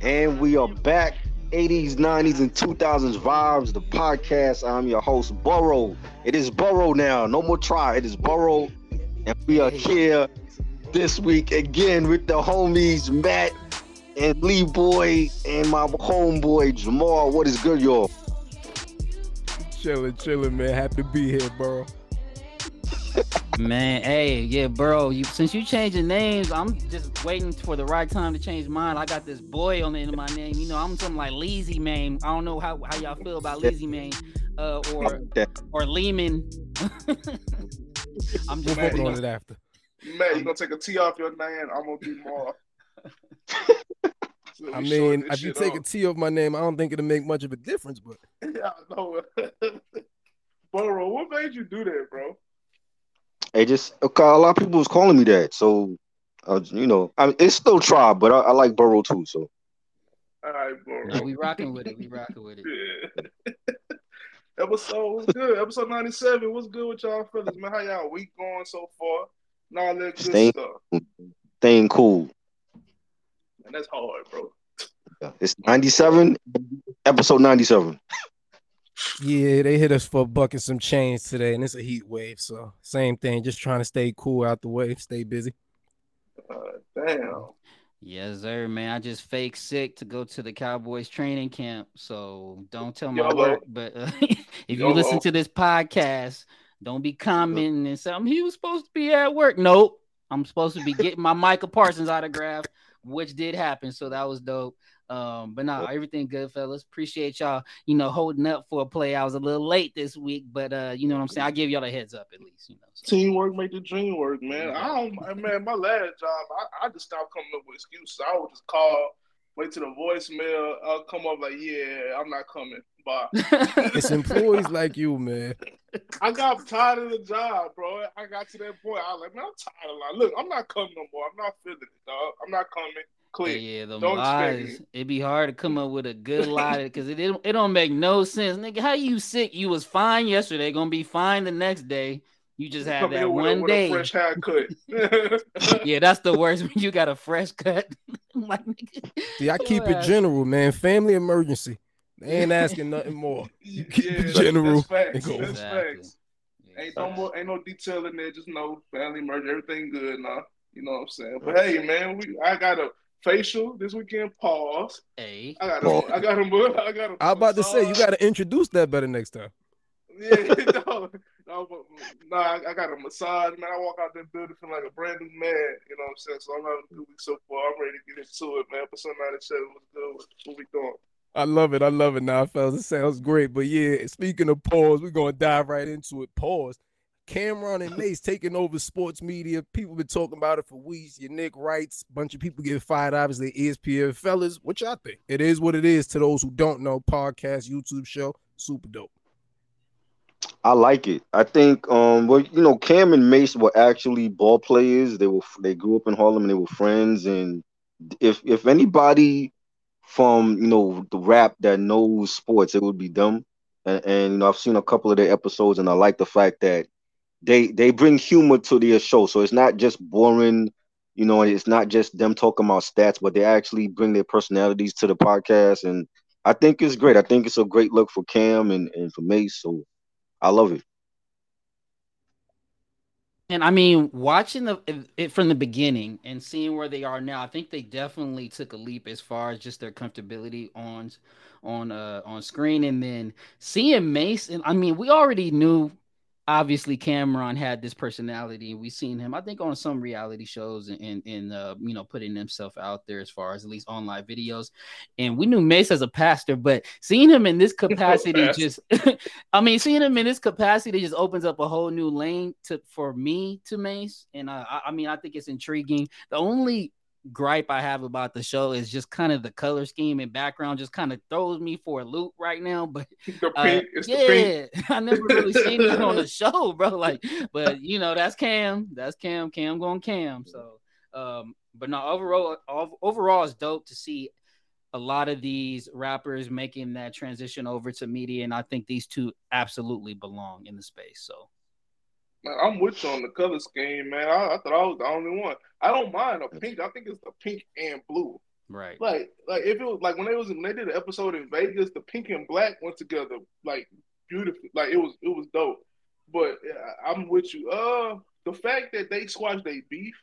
And we are back. 80s, 90s, and 2000s vibes. The podcast. I'm your host, Burrow. It is Burrow now. No more try. It is Burrow. And we are here this week again with the homies, Matt and Lee Boy and my homeboy, Jamal. What is good, y'all? Chilling, chilling, man. Happy to be here, bro. Man, hey, yeah, bro. You since you changing names, I'm just waiting for the right time to change mine. I got this boy on the end of my name. You know, I'm something like Lazy Man. I don't know how, how y'all feel about Lazy Man, uh, or or Lehman. I'm just working on it after. Man, you gonna take a T off your name? I'm gonna be more. so I mean, if you take off. a T off my name, I don't think it'll make much of a difference. But yeah, I know. Burrow, what made you do that, bro? It just a lot of people was calling me that, so uh, you know, I mean, it's still tribe, but I, I like Burrow too. So, all right, Burrow. Yeah, we rocking with it. We rocking with it. Yeah. Episode was good. Episode ninety seven. What's good with y'all fellas, man? How y'all week going so far? Nah, that good staying, stuff. Staying cool. And that's hard, bro. Yeah, it's ninety seven. Episode ninety seven. Yeah, they hit us for bucking some chains today, and it's a heat wave. So same thing, just trying to stay cool out the way, stay busy. Uh, damn. Yes, sir, man. I just fake sick to go to the Cowboys training camp. So don't tell my work. But uh, if you listen to this podcast, don't be commenting and saying he was supposed to be at work. Nope. I'm supposed to be getting my Micah Parsons autograph, which did happen. So that was dope. Um, but no, everything good, fellas. Appreciate y'all, you know, holding up for a play. I was a little late this week, but uh, you know what I'm saying. I give y'all a heads up at least, you know. So. Teamwork make the dream work, man. I don't, man. My last job, I, I just stopped coming up with excuses. I would just call, wait to the voicemail. I'll come up like, yeah, I'm not coming. Bye. it's employees like you, man. I got tired of the job, bro. I got to that point. I was like, man, I'm tired of life. Look, I'm not coming no more. I'm not feeling it, dog. I'm not coming. Click. Yeah, the don't lies. It'd be hard to come up with a good lie because it, it it don't make no sense, nigga. How you sick? You was fine yesterday, gonna be fine the next day. You just had that one with day. A fresh haircut. yeah, that's the worst when you got a fresh cut. like, See, I keep it general, man. Family emergency. They ain't asking nothing more. You keep yeah, it general. That's facts. That's exactly. facts. Ain't no more, ain't no detail in there. Just know family emergency, everything good now. You know what I'm saying? But hey, man, we I got a facial this weekend. Pause. Hey, I got him. I got him. I got him. I was about to say you got to introduce that better next time. yeah, no, no, but, nah, I, I, got a massage, man. I walk out that building feeling like a brand new man. You know what I'm saying? So I'm having a good week so far. I'm ready to get into it, man. For some night what's good? What we doing? I love it. I love it now, fellas. It sounds great. But yeah, speaking of pause, we're gonna dive right into it. Pause. Cam'ron and Mase taking over sports media. People been talking about it for weeks. Your Nick writes, bunch of people get fired. Obviously, ESPN fellas. What y'all think? It is what it is. To those who don't know, podcast, YouTube show, super dope. I like it. I think, um, well, you know, Cam and Mase were actually ball players. They were they grew up in Harlem and they were friends. And if if anybody from you know the rap that knows sports, it would be them. And, and you know, I've seen a couple of their episodes, and I like the fact that they they bring humor to their show. So it's not just boring, you know, it's not just them talking about stats, but they actually bring their personalities to the podcast. And I think it's great. I think it's a great look for Cam and, and for Mase. So I love it. And I mean, watching the it from the beginning and seeing where they are now, I think they definitely took a leap as far as just their comfortability on on uh on screen, and then seeing Mason. I mean, we already knew obviously Cam'ron had this personality. and We've seen him, I think, on some reality shows and in uh, you know putting himself out there as far as at least online videos. And we knew Mase as a pastor, but seeing him in this capacity just, I mean, seeing him in this capacity just opens up a whole new lane to for me to Mase. And uh, I, I mean, I think it's intriguing. The only gripe I have about the show is just kind of the color scheme and background just kind of throws me for a loop right now. But uh, yeah, I never really seen it on the show, bro. Like, but you know, that's Cam, that's Cam, Cam going Cam. So, um, but no, overall, overall, it's dope to see a lot of these rappers making that transition over to media, and I think these two absolutely belong in the space. So Man, I'm with you on the color scheme, man. I, I, thought I was the only one. I don't mind a pink. I think it's the pink and blue. Right. Like, like if it was like when they was when they did an episode in Vegas, the pink and black went together like beautifully. Like it was it was dope. But yeah, I'm with you. Uh, the fact that they squashed their beef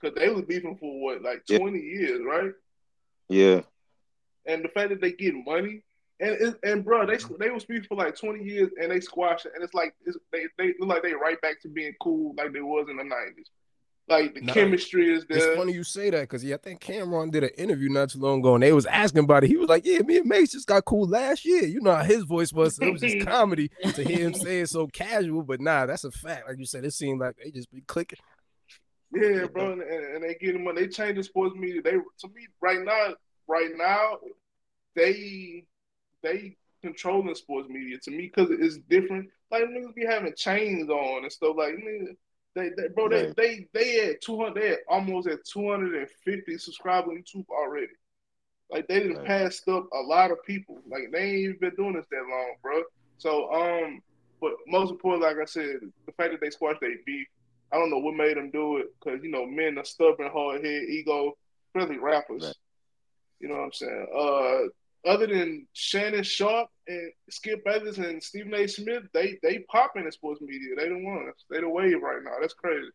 because they was beefing for what like Yeah. 20 years, right? Yeah, And the fact that they get money. And, and, and bro, they they was beefing for like twenty years, and they squashed it, and it's like it's, they they look like they right back to being cool like they was in the nineties. Like the chemistry is there. It's funny you say that because yeah, I think Cam'ron did an interview not too long ago, and they was asking about it. He was like, "Yeah, me and Mase just got cool last year." You know how his voice was. So it was just comedy to hear him say it so casual, but nah, that's a fact. Like you said, it seemed like they just be clicking. Yeah, bro, and, and they get money. They change the sports media. They to me right now, right now, they they controlling sports media to me because it's different. Like niggas be having chains on and stuff like nigga, they, they bro they Right. they they at two hundred they at almost at two hundred and fifty subscribers on YouTube already. Like they didn't Right. passed up a lot of people. Like they ain't even been doing this that long, bro. So um, but most important, like I said, the fact that they squashed their beef. I don't know what made them do it because you know men are stubborn, hard head, ego, especially rappers. Right. You know what I'm saying? Uh, other than Shannon Sharpe and Skip Bayless and Stephen A. Smith, they they popping in sports media. They the ones. They the wave right now. That's crazy.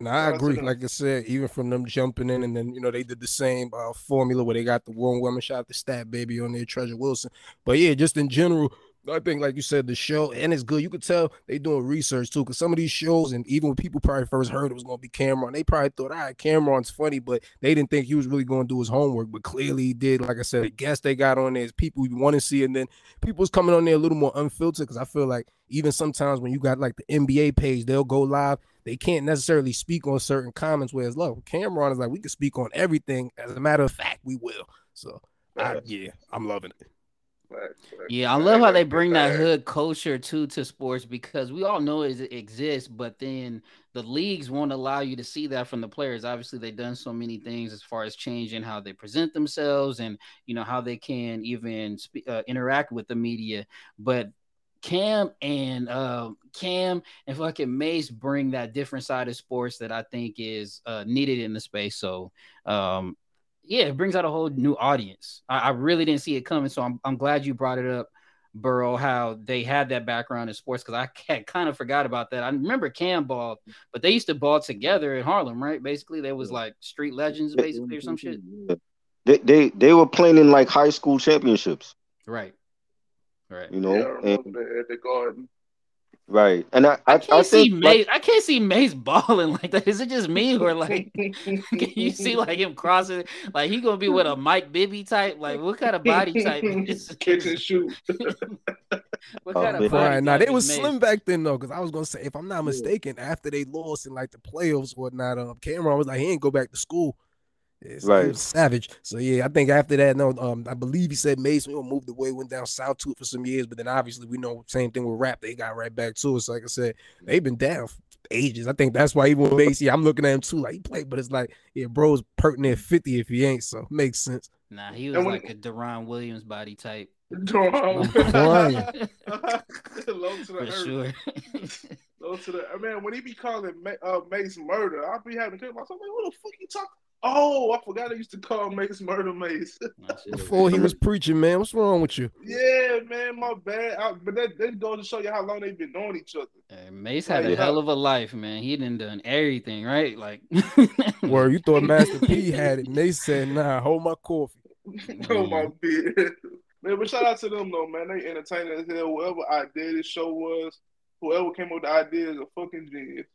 Now I Shout out to agree. Like I said, even from them jumping in, and then you know they did the same uh, formula where they got the one woman shot the stat baby on there, Treasure Wilson. But yeah, just in general, I think like you said, the show and it's good. You could tell they doing research too, because some of these shows, and even when people probably first heard it was gonna be Cam'ron, they probably thought, all right, Cam'ron's funny, but they didn't think he was really gonna do his homework. But clearly he did. Like I said, the guests they got on there is people you want to see, and then people's coming on there a little more unfiltered. Because I feel like even sometimes when you got like the NBA page, they'll go live they can't necessarily speak on certain comments. Whereas, look, Cam'ron is like, we can speak on everything. As a matter of fact, we will. So, I, yeah, I'm loving it. Yeah, I love how they bring that hood culture too to sports because we all know it exists, but then the leagues won't allow you to see that from the players. Obviously, they've done so many things as far as changing how they present themselves and you know how they can even spe- uh, interact with the media. But Cam and uh, Cam and fucking Mase bring that different side of sports that I think is uh, needed in the space. So, um, yeah, it brings out a whole new audience. I, I really didn't see it coming, so I'm I'm glad you brought it up, Burrow. How they had that background in sports because I had kind of forgot about that. I remember Cam ball, but they used to ball together in Harlem, right? Basically, they was like street legends, basically, or some shit. They, they they were playing in like high school championships, Right, right. you know. Yeah, I remember and, at the garden. Right, and I I, I I, can't see think Mase. I can't see Mase balling like that. Is it just me or like? Can you see like him crossing? Like he gonna be with a Mike Bibby type? Like what kind of body type? Is, Catch and shoot. what Oh, kind of man. body Right now, they is was Mase? slim back then though, because I was gonna say, if I'm not mistaken, after they lost in like the playoffs or whatnot, um, Cam'ron was like, he ain't go back to school. Yeah, so Right. savage. So yeah, I think after that, no, um, I believe he said Mason moved away, went down south to it for some years, but then obviously we know same thing with rap, they got right back to us. Like I said, they've been down for ages. I think that's why even with Macy, I'm looking at him too, like he played, but it's like, yeah, bro's pertinent 50 if he ain't, so makes sense. Nah, he was when- like a Deron Williams body type Drum. Crying. Low to the for earth. sure. Low to the man. When he be calling uh, Mase murder, I'll be having to tell myself, like, what the fuck you talking? Oh, I forgot I used to call Mase murder Mase. Before he was preaching, man, what's wrong with you? yeah, man, my bad. I, but that, that goes to show you how long they've been knowing each other. Hey, Mase had a Yeah. hell of a life, man. He done done everything, right? Like, Where you thought Master P had it, Mase said, nah, hold my coffee. oh my mm-hmm. beard. Man, but shout out to them though, man. They entertaining as hell. Whoever idea this show was, whoever came up with the idea is a fucking genius.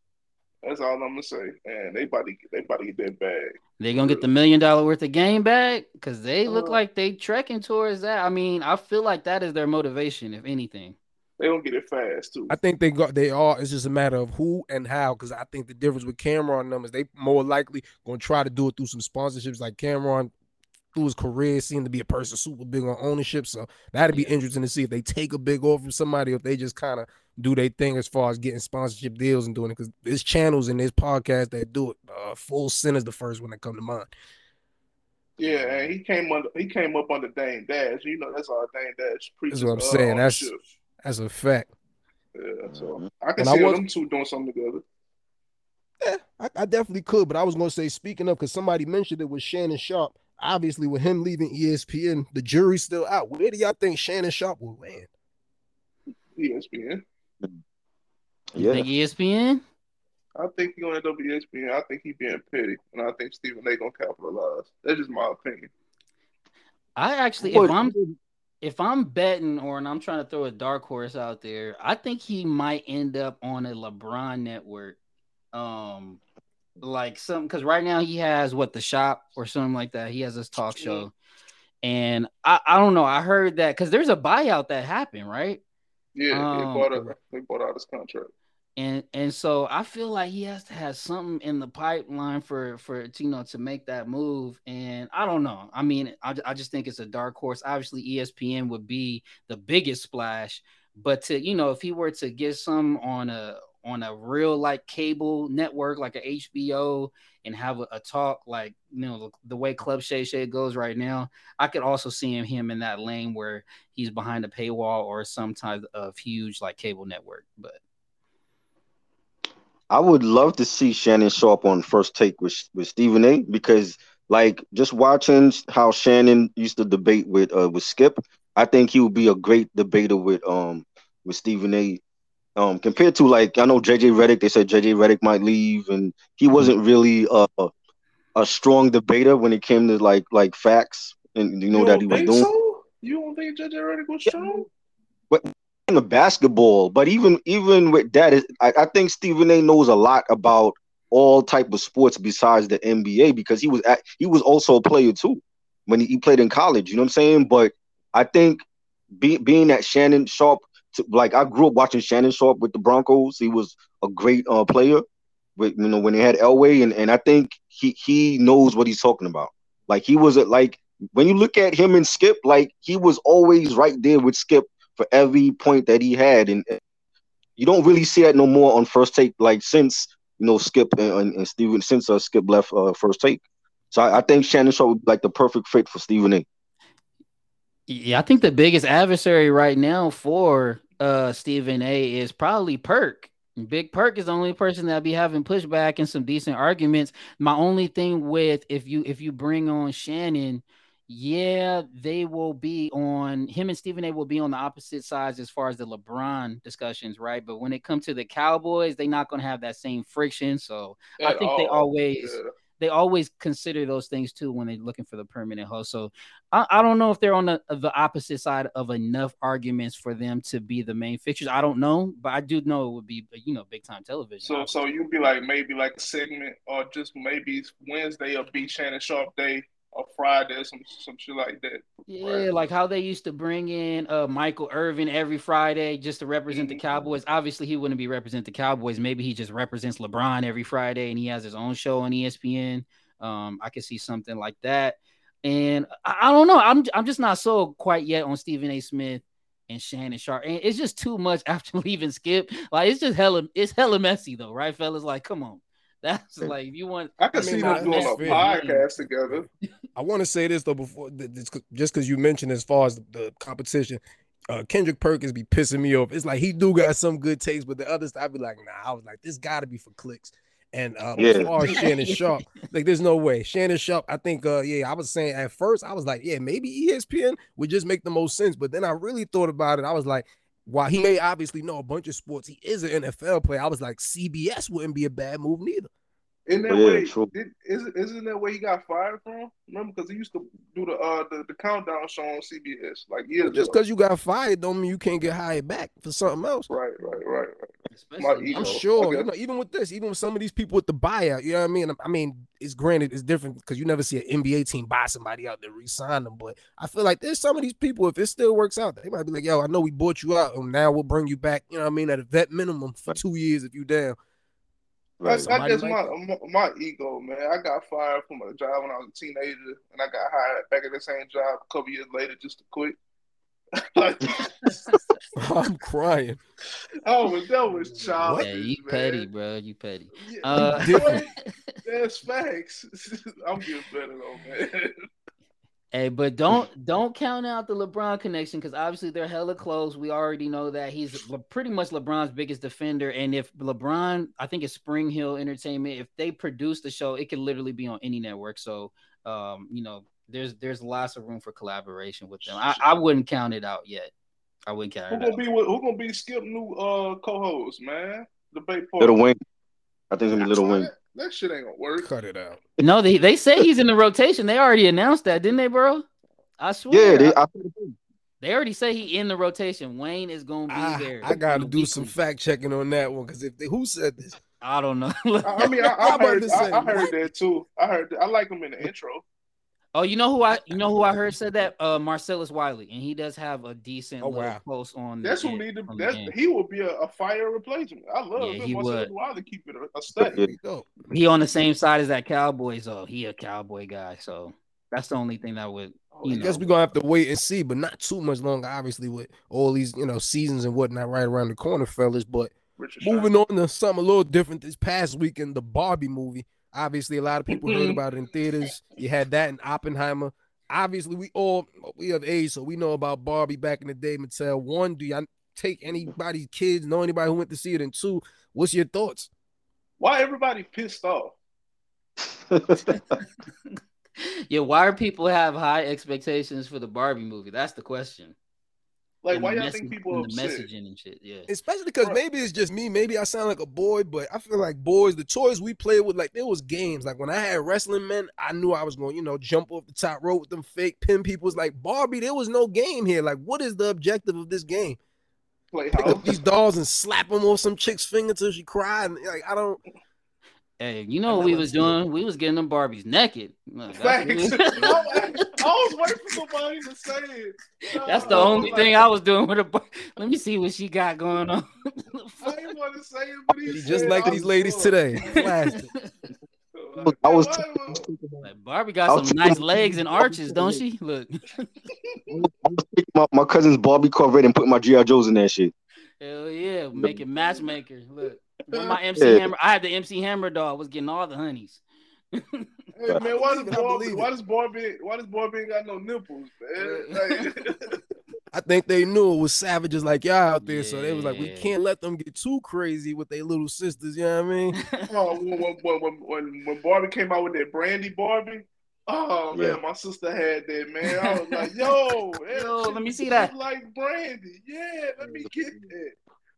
That's all I'm gonna say. And they about to get, they about to get that bag. They gonna get the million dollar worth of game back because they look Uh, like they trekking towards that. I mean, I feel like that is their motivation, if anything. They gonna get it fast too. I think they got they are. It's just a matter of who and how. Because I think the difference with Cameron numbers, they more likely gonna try to do it through some sponsorships. Like Cam'ron, through his career, seemed to be a person super big on ownership. So that'd be Yeah. interesting to see if they take a big offer from somebody, or if they just kind of do their thing as far as getting sponsorship deals and doing it. Because there's channels and there's podcasts that do it. Uh, Full Sin is the first one that come to mind. Yeah, and he came under he came up under Dame Dash. You know that's all Dame Dash preaches. That's what I'm saying. That's-. That's a fact. yeah. So. I can And I see was- them two doing something together. Yeah, I, I definitely could, but I was gonna say, speaking of, because somebody mentioned it with Shannon Sharpe. Obviously, with him leaving ESPN, the jury's still out. Where do y'all think Shannon Sharpe will land? ESPN. You Yeah. think ESPN? I think he gonna end up at ESPN. I think he being petty, and I think Stephen A. gonna capitalize. That's just my opinion. I actually, But- if I'm if I'm betting or and I'm trying to throw a dark horse out there, I think he might end up on a LeBron network. Um like some because right now he has what the shop or something like that. He has this talk show. And I, I don't know. I heard that because there's a buyout that happened, right? Yeah, Um, he bought out. They bought out his contract. And and so I feel like he has to have something in the pipeline for for you know to make that move. And I don't know. I mean, I, I just think it's a dark horse. Obviously, ESPN would be the biggest splash, but to you know, if he were to get some on a on a real like cable network like a HBO and have a, a talk like you know the, the way Club Shay Shay goes right now, I could also see him him in that lane where he's behind a paywall or some type of huge like cable network. But I would love to see Shannon Sharpe on first take with with Stephen A. Because like just watching how Shannon used to debate with uh with Skip, I think he would be a great debater with um with Stephen A. Um, compared to like I know JJ Redick, they said JJ Redick might leave, and he wasn't really a a strong debater when it came to like like facts and you know you that he was doing. So? You don't think JJ Redick was strong? In the basketball, but even even with that, I, I think Stephen A. knows a lot about all type of sports besides the NBA because he was at, he was also a player too when he, he played in college. You know what I'm saying? But I think be, being that Shannon Sharpe, to, like I grew up watching Shannon Sharpe with the Broncos. He was a great uh, player. With you know when they had Elway, and, and I think he he knows what he's talking about. Like he was a, like when you look at him and Skip, like he was always right there with Skip for every point that he had, and you don't really see that no more on first take. Like since you know Skip and, and, Stephen, since uh, Skip left uh, first take, so I, I think Shannon Sharpe would be like the perfect fit for Stephen A. Yeah, I think the biggest adversary right now for uh Stephen A is probably Perk. Big Perk is the only person that'll be having pushback and some decent arguments. My only thing with if you if you bring on Shannon, yeah, they will be on him and Stephen A will be on the opposite sides as far as the LeBron discussions, right? But when it comes to the Cowboys, they're not gonna have that same friction. So I At think they always Yeah. they always consider those things too when they're looking for the permanent host. So I, I don't know if they're on the, the opposite side of enough arguments for them to be the main fixtures. I don't know, but I do know it would be you know big time television. So so you'd be like maybe like a segment or just maybe Wednesday or be Shannon Sharpe day or Friday or some some shit like that. yeah, like how they used to bring in uh Michael Irvin every Friday just to represent the Mhm. Cowboys. Obviously, he wouldn't be represent the Cowboys. Maybe he just represents LeBron every Friday and he has his own show on ESPN. Um, I could see something like that. And I, I don't know. I'm I'm just not sold quite yet on Stephen A. Smith and Shannon Sharpe. And it's just too much after leaving Skip. Like it's just hella it's hella messy though, right, fellas? Like, come on. That's like if you want I can I mean, see them doing a fair. podcast together. I want to say this though before this, just because you mentioned as far as the competition, uh, Kendrick Perkins be pissing me off. It's like he do got some good takes, but the others I be like, nah. I was like, this got to be for clicks. And as Yeah. far as Shannon Sharpe, like there's no way Shannon Sharpe. I think, uh, yeah, I was saying at first I was like, yeah, maybe ESPN would just make the most sense. But then I really thought about it. I was like, while he may obviously know a bunch of sports, he is an NFL player. I was like, CBS wouldn't be a bad move neither. Isn't that Yeah, way? true. Did, isn't isn't that where he got fired from? Remember, because he used to do the uh the, the countdown show on CBS like years Just because you got fired don't mean you can't get hired back for something else. Right, right, right, right. especially My now. ego. I'm sure, Okay. you know, even with this, even with some of these people with the buyout, you know what I mean? I mean, it's granted, it's different because you never see an NBA team buy somebody out there re-sign them. But I feel like there's some of these people, if it still works out, they might be like, "Yo, I know we bought you out, and now we'll bring you back." You know what I mean? At a vet minimum for two years if you down. I, Right. I Somebody guess my my ego, man. I got fired from a job when I was a teenager, and I got hired back at the same job a couple years later just to quit. like, I'm crying. oh, was that was childish. Yeah, you man. petty, bro. You petty. Yeah, Uh. That's facts. I'm getting better though, man. Hey, but don't don't count out the LeBron connection because obviously they're hella close. We already know that he's pretty much LeBron's biggest defender. And if LeBron, I think it's SpringHill Entertainment, if they produce the show, it could literally be on any network. So, um, you know, there's there's lots of room for collaboration with them. I, I wouldn't count it out yet. I wouldn't count Who it gonna out. be with, who gonna be Skip new uh co-host, man? Debate part. Lil Wayne. I think it's gonna be Lil Wayne. That, that shit ain't gonna work. Cut it out. No, they they say he's in the rotation. They already announced that, didn't they, bro? I swear. Yeah, they, I, They already say he in the rotation. Wayne is gonna be I, there. I got to do some weekly. fact checking on that one because if they, who said this? I don't know. I, I mean, I, I heard, I, I heard that too. I heard, that. I like him in the intro. Oh, you know who I you know who I heard said that? Uh Marcellus Wiley, and he does have a decent Oh, wow. post on. That's who need to. That's he will be a, a fire replacement. I love Yeah, him. he Marcellus would. Wilder keep it a, a stay. He on the same side as that Cowboys. Oh, he a Cowboy guy, so that's the only thing that would. Oh, You I know. guess we're gonna have to wait and see, but not too much longer, obviously, with all these, you know, seasons and whatnot right around the corner, fellas. But Richard moving on to something a little different this past weekend, the Barbie movie. Obviously, a lot of people heard mm-hmm. about it in theaters. You had that in Oppenheimer. Obviously, we all we have age, so we know about Barbie back in the day. Mattel, one, do y'all take anybody's kids, know anybody who went to see it? And two, what's your thoughts? Why everybody pissed off? Yeah, why do people have high expectations for the Barbie movie? That's the question. Like, why the y'all message- think people and upset? the messaging and shit? Yeah. Especially because Bro. maybe it's just me. Maybe I sound like a boy, but I feel like boys, the toys we played with, like there was games. Like when I had wrestling men, I knew I was going, you know, jump off the top rope with them fake pin people. It's like Barbie, there was no game here. Like, what is the objective of this game? Like pick up these dolls and slap them off some chick's finger till she cried. Like, I don't. Hey, you know what we was understood. doing? We was getting them Barbies naked. Look, that's, Facts. I was waiting for somebody to say it. that's the oh, only like, thing I was doing with a. Bar- Let me see what she got going on. I didn't want to say it, but he Just said like these ladies fucked. today. Plastic. I was. why Like, Barbie got I some was nice taking- legs and arches, don't she? Look, I was taking my, my cousin's Barbie Corvette and putting my GI Joes in that shit. hell yeah, making matchmakers. Look, with my MC Yeah. Hammer, I had the MC Hammer doll. Was getting all the honeys. Hey man, why does believe it, I Barbie? Why it. does Barbie? Why does Barbie ain't got no nipples, man? Uh, like, I think they knew it was savages like y'all out there, so they was like, we can't let them get too crazy with their little sisters. You know what I mean? oh, when, when, when, when, when Barbie came out with that Brandy Barbie, oh man, Yeah. my sister had that man. I was like, yo, Yo, let me see that. Like Brandy, yeah, let me get that.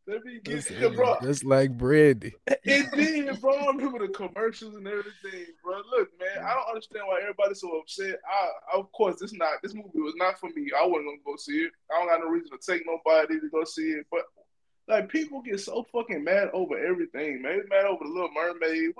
Let me get Listen, that, bro. Just like. It did, bro. I remember the commercials and everything, bro. Look, man, I don't understand why everybody's so upset. I, of course, this not this movie was not for me. I wasn't gonna go see it. I don't got no reason to take nobody to go see it. But like, people get so fucking mad over everything, man. They mad over the Little Mermaid.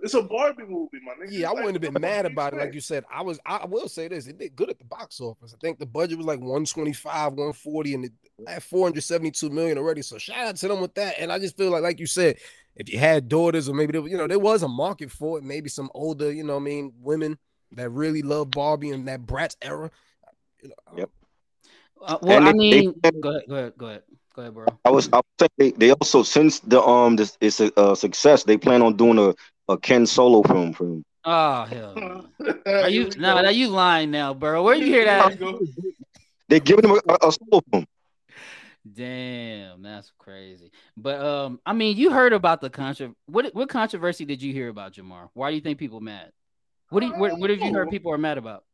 It's a Barbie movie, my nigga. Yeah, I Like, wouldn't have been mad about it, like you said. I was. I will say this: it did good at the box office. I think the budget was like 125, 140, and it had 472 million already. So shout out to them with that. And I just feel like, like you said, if you had daughters, or maybe there, was- you know, there was a market for it. Maybe some older, you know, what I mean, women that really love Barbie and that Bratz era. You know, Yep. Uh, well, And I they- they- mean, go ahead, go ahead, go ahead, go ahead, bro. I was. I was saying they, they also since the um this it's a, uh success. They plan on doing a, a Ken Solo film for him. Oh hell, are you no? go. Now you lying now, bro? Where you hear that? They're giving him a, a solo film. Damn, that's crazy. But um, I mean, you heard about the contra. What what controversy did you hear about Jamal? Why do you think people mad? What do you, what, what have you heard people are mad about?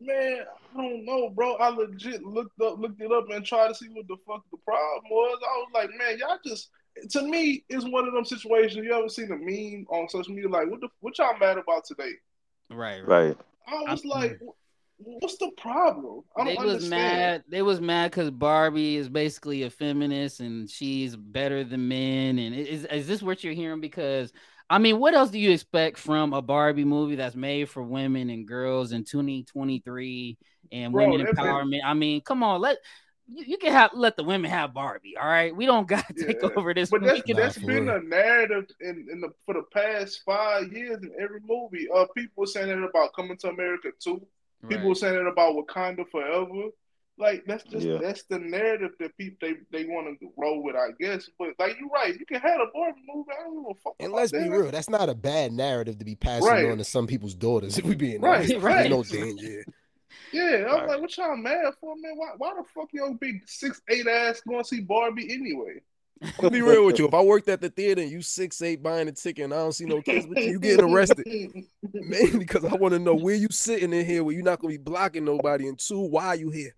Man, I don't know, bro. I legit looked up, looked it up, and tried to see what the fuck the problem was. I was like, man, y'all just. To me, it's one of them situations. You ever seen a meme on social media like, what the what y'all mad about today? Right, Right. I was I'm- like, what's the problem? I They don't was understand. mad. They was mad because Barbie is basically a feminist and she's better than men. And is is this what you're hearing? Because I mean, what else do you expect from a Barbie movie that's made for women and girls in 2023 and Bro, women that's a- empowerment? I mean, come on, let you, you can have let the women have Barbie. All right, we don't got to take Yeah. over this. But we that's can- Nah, that's been a narrative in, in the for the past five years in every movie. Uh, people were saying it about Coming to America too. People were saying it about Wakanda Forever. Like that's just Yeah. that's the narrative that people they, they want to roll with, I guess. But like you're right, you can have a Barbie movie. I don't give a fuck. And let's be real, that's not a bad narrative to be passing Right. on to some people's daughters. If we being Right, honest, right. there's no danger. Yeah, I'm All right. like, what y'all mad for, man? Why, why the fuck your big six eight ass going to see Barbie anyway? I'm gonna be real with you. If I worked at the theater and you six eight buying a ticket and I don't see no kids with you, you getting arrested. Mainly because I want to know where you sitting in here where you're not gonna be blocking nobody, and two, why you here?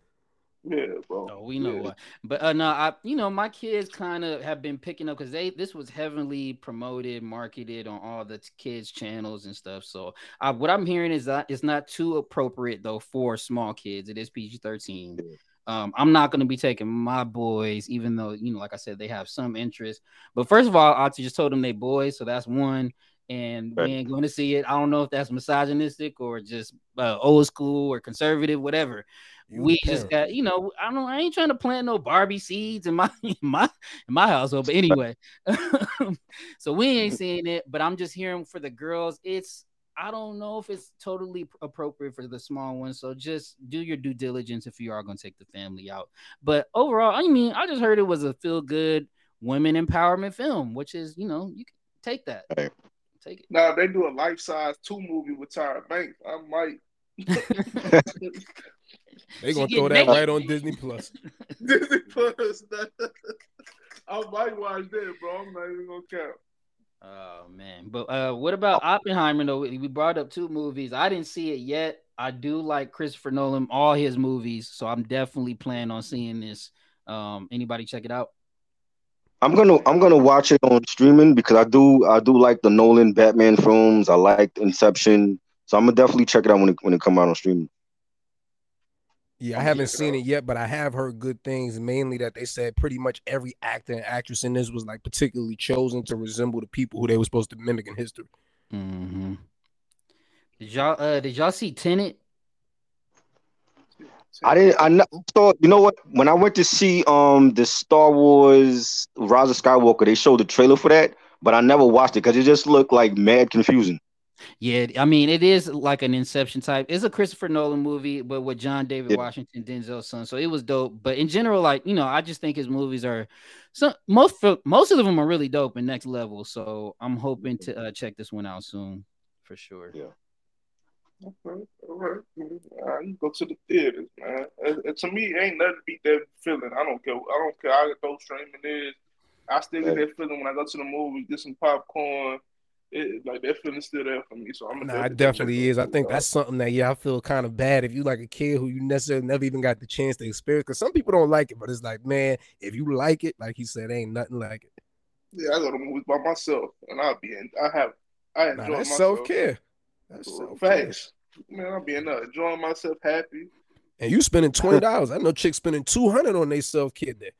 Yeah, bro. Oh, we know Yeah. what. But uh no, I you know, my kids kind of have been picking up because they this was heavily promoted, marketed on all the kids' channels and stuff. So uh, what I'm hearing is that it's not too appropriate though for small kids. It is PG-13. Um, I'm not gonna be taking my boys, even though you know, like I said, they have some interest. But first of all, I just told them they boys, so that's one. And Right. we ain't going to see it. I don't know if that's misogynistic or just uh, old school or conservative, whatever You we just got you know i don't i ain't trying to plant no barbie seeds in my in my in my household but anyway so we ain't seeing it but i'm just hearing for the girls it's i don't know if it's totally appropriate for the small ones so just do your due diligence if you are going to take the family out but overall i mean i just heard it was a feel good women empowerment film which is you know you can take that Right. Take it Now they do a life size two movie with Tyra Banks. I might. They gonna throw that naked. right on Disney Plus. Disney Plus. I might watch that, bro. I'm not even gonna count. Oh man, but uh, what about Oppenheimer? Though we brought up two movies. I didn't see it yet. I do like Christopher Nolan, all his movies, so I'm definitely planning on seeing this. Um, anybody check it out? I'm gonna I'm gonna watch it on streaming because I do I do like the Nolan Batman films. I like Inception, so I'm gonna definitely check it out when it when it come out on streaming. Yeah, I haven't seen it yet, but I have heard good things. Mainly that they said pretty much every actor and actress in this was like particularly chosen to resemble the people who they were supposed to mimic in history. Mm-hmm. Did y'all uh did y'all see Tenet? I didn't I saw you know what when I went to see um the Star Wars Rise of Skywalker they showed the trailer for that, but I never watched it because it just looked like mad confusing. Yeah, I mean it is like an Inception type. It's a Christopher Nolan movie, but with John David Yeah. Washington, Denzel's son. So it was dope. But in general, like you know, I just think his movies are so most most of them are really dope and next level. So I'm hoping to uh, check this one out soon for sure. Yeah. Okay, all right. Uh, you go to the theaters, man. Uh, to me, ain't nothing beat that feeling. I don't care. I don't care how those streaming is. I still get that feeling when I go to the movie, get some popcorn. It, like that feeling still there for me. So I'm Nah, it definitely is. I think that's something that yeah, I feel kind of bad if you like a kid who you necessarily never even got the chance to experience. Because some people don't like it, but it's like, man, if you like it, like he said, ain't nothing like it. Yeah, I go to movies by myself, and I'll be in. I have. I enjoy Nah, that's myself. self care. That's self care. Facts. Man, I'll be in there enjoying myself, happy. And you spending twenty dollars. I know chicks spending two hundred on they self care day.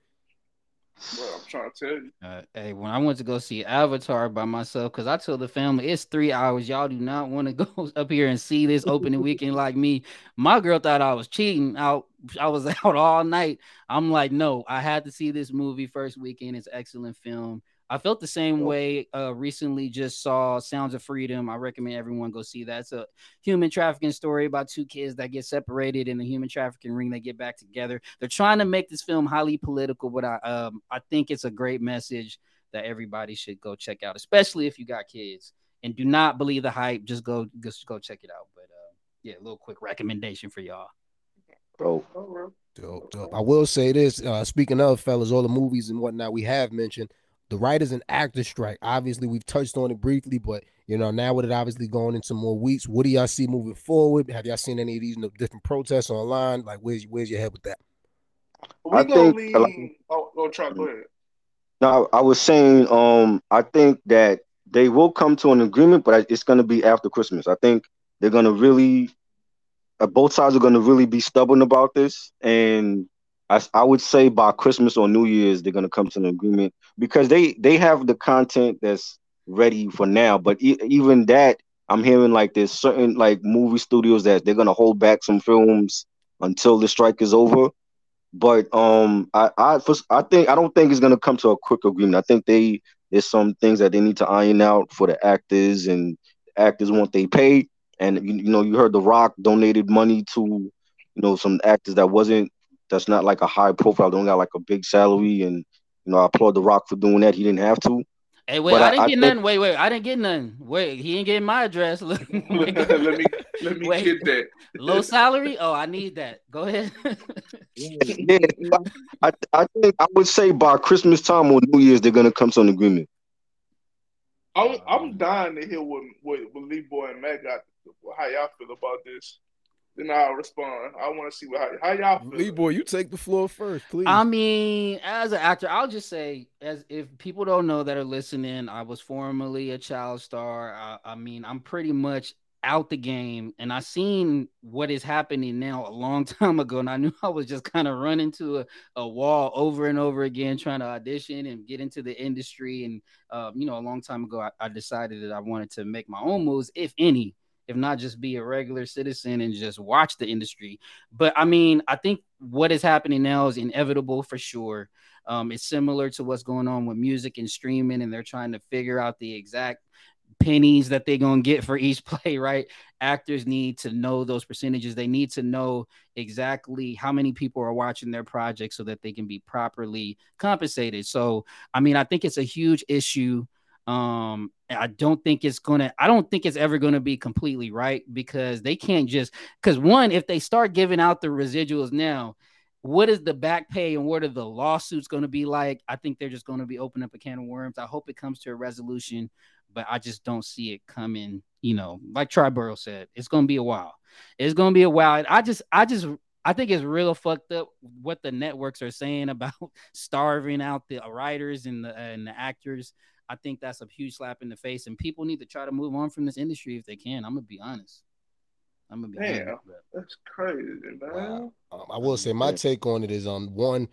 Bro, I'm trying to tell you. Uh, hey, when I went to go see Avatar by myself, because I told the family it's three hours. Y'all do not want to go up here and see this opening weekend like me. My girl thought I was cheating. Out, I was out all night. I'm like, no, I had to see this movie first weekend. It's an excellent film. I felt the same way. Uh, recently, just saw Sounds of Freedom. I recommend everyone go see that. It's a human trafficking story about two kids that get separated in the human trafficking ring. They get back together. They're trying to make this film highly political, but I um I think it's a great message that everybody should go check out, especially if you got kids. And do not believe the hype. Just go just go check it out. But uh, yeah, a little quick recommendation for y'all. Bro, All right. Dope, dope. I will say this. Uh, speaking of fellas, all the movies and whatnot we have mentioned, the writers and actors strike. Obviously, we've touched on it briefly, but you know now with it obviously going into more weeks, what do y'all see moving forward? Have y'all seen any of these different protests online? Like, where's where's your head with that? We I gonna think- lean. Oh, go try. Go ahead. now I was saying um I think that they will come to an agreement, but it's gonna be after Christmas. I think they're gonna really, uh, both sides are gonna really be stubborn about this, and I, I would say by Christmas or New Year's they're gonna come to an agreement because they they have the content that's ready for now. But e- even that, I'm hearing like there's certain like movie studios that they're gonna hold back some films until the strike is over. But um, I I I think I don't think it's gonna come to a quick agreement. I think they there's some things that they need to iron out for the actors and the actors want they pay. And you, you know you heard The Rock donated money to you know some actors that wasn't that's not like a high profile, don't got like a big salary. And you know I applaud The Rock for doing that. He didn't have to. Hey, wait, I I- didn't I get think- nothing. Wait, wait, I didn't get nothing. Wait, he ain't getting my address. Let me let me Wait. get that. low salary. Oh, I need that. Go ahead. Yeah, I, I think I would say by Christmas time or New Year's they're gonna come to an agreement. I'm I'm dying to hear what what, what Lee Boy and Matt got. How y'all feel about this? Then I'll respond. I want to see what how, how y'all feel. Lee boy, you take the floor first, please. I mean, as an actor, I'll just say, as if people don't know that are listening, I was formerly a child star. I, I mean, I'm pretty much out the game, and I seen what is happening now a long time ago, and I knew I was just kind of running to a, a wall over and over again, trying to audition and get into the industry. And um, you know, a long time ago, I, I decided that I wanted to make my own moves, if any. If not just be a regular citizen and just watch the industry, but I mean, I think what is happening now is inevitable for sure. Um, it's similar to what's going on with music and streaming, and they're trying to figure out the exact pennies that they're gonna get for each play, right? Actors need to know those percentages. They need to know exactly how many people are watching their project so that they can be properly compensated. So, I mean, I think it's a huge issue. Um, I don't think it's gonna, I don't think it's ever gonna be completely right because they can't just because one, if they start giving out the residuals now, what is the back pay and what are the lawsuits going to be like? I think they're just going to be opening up a can of worms. I hope it comes to a resolution, but I just don't see it coming. You know, like Triborough said, it's going to be a while. It's going to be a while. I just, I just, I think it's real fucked up what the networks are saying about starving out the writers and the and the actors. I think that's a huge slap in the face, and people need to try to move on from this industry if they can. I'm gonna be honest. I'm gonna be Damn. honest. That's crazy, man. Wow. Um, I will say my take on it is um one,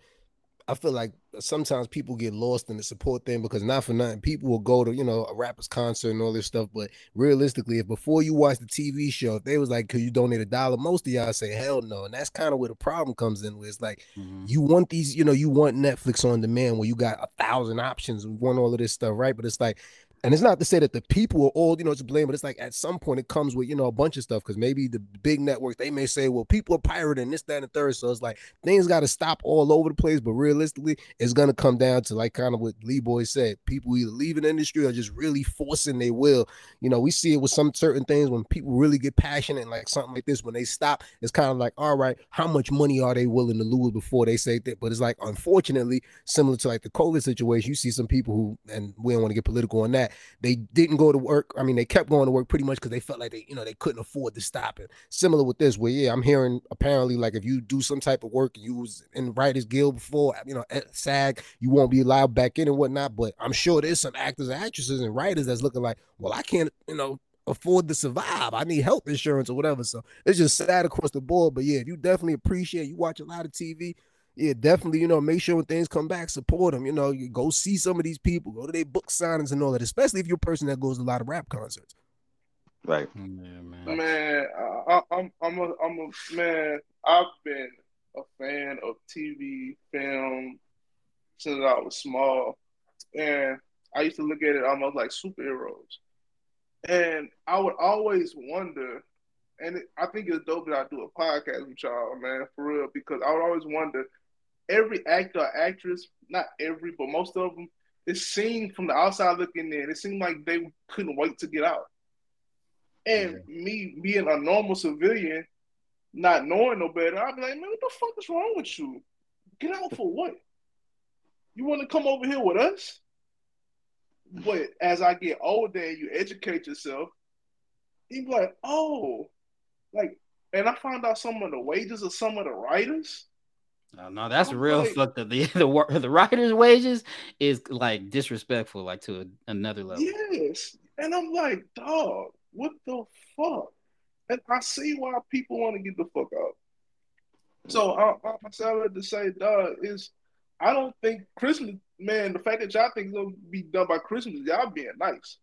I feel like sometimes people get lost in the support thing because not for nothing, people will go to you know a rapper's concert and all this stuff. But realistically, if before you watch the TV show, if they was like, "Could you donate a dollar?" Most of y'all say, "Hell no," and that's kind of where the problem comes in. Where it's like Mhm. you want these, you know, you want Netflix on demand where you got a thousand options, want all of this stuff, right? But it's like, and it's not to say that the people are all, you know, to blame, but it's like at some point it comes with, you know, a bunch of stuff because maybe the big networks they may say, well, people are pirating this, that, and the third. So it's like things got to stop all over the place. But realistically, it's gonna come down to like kind of what Lee Boy said: people either leaving the industry or just really forcing their will. You know, we see it with some certain things when people really get passionate, like something like this, when they stop, it's kind of like, all right, how much money are they willing to lose before they say that? But it's like, unfortunately, similar to like the COVID situation, you see some people who, and we don't want to get political on that, they didn't go to work. I mean, they kept going to work pretty much because they felt like they, you know, they couldn't afford to stop it. Similar with this, where yeah, I'm hearing apparently like if you do some type of work, and you was in Writers Guild before, you know, at SAG, you won't be allowed back in and whatnot. But I'm sure there's some actors and actresses and writers that's looking like, well, I can't, you know, afford to survive. I need health insurance or whatever. So it's just sad across the board. But yeah, you definitely appreciate you watch a lot of TV, yeah, definitely, you know, make sure when things come back, support them. You know, you go see some of these people, go to their book signings and all that, especially if you're a person that goes to a lot of rap concerts. Right. Yeah, man. Man, I, I, I'm I'm a I'm a man. I've been a fan of TV, film since I was small, and I used to look at it almost like superheroes. And I would always wonder, and it, I think it's dope that I do a podcast with y'all, man, for real, because I would always wonder. Every actor or actress, not every, but most of them, it seemed from the outside looking in, it seemed like they couldn't wait to get out. And me being a normal civilian, not knowing no better, I'd be like, man, what the fuck is wrong with you? Get out for what? You want to come over here with us? But as I get older and you educate yourself, you be like, oh, like, and I found out some of the wages of some of the writers. No, no, that's I'm real like- fucked up. The the wor- the writers' wages is like disrespectful, like to a, another level. Yes. And I'm like, dog, what the fuck? And I see why people want to get the fuck out. So I, I, I said I had to say, dog, is I don't think Christmas, man, the fact that y'all think it's gonna be done by Christmas, y'all being nice.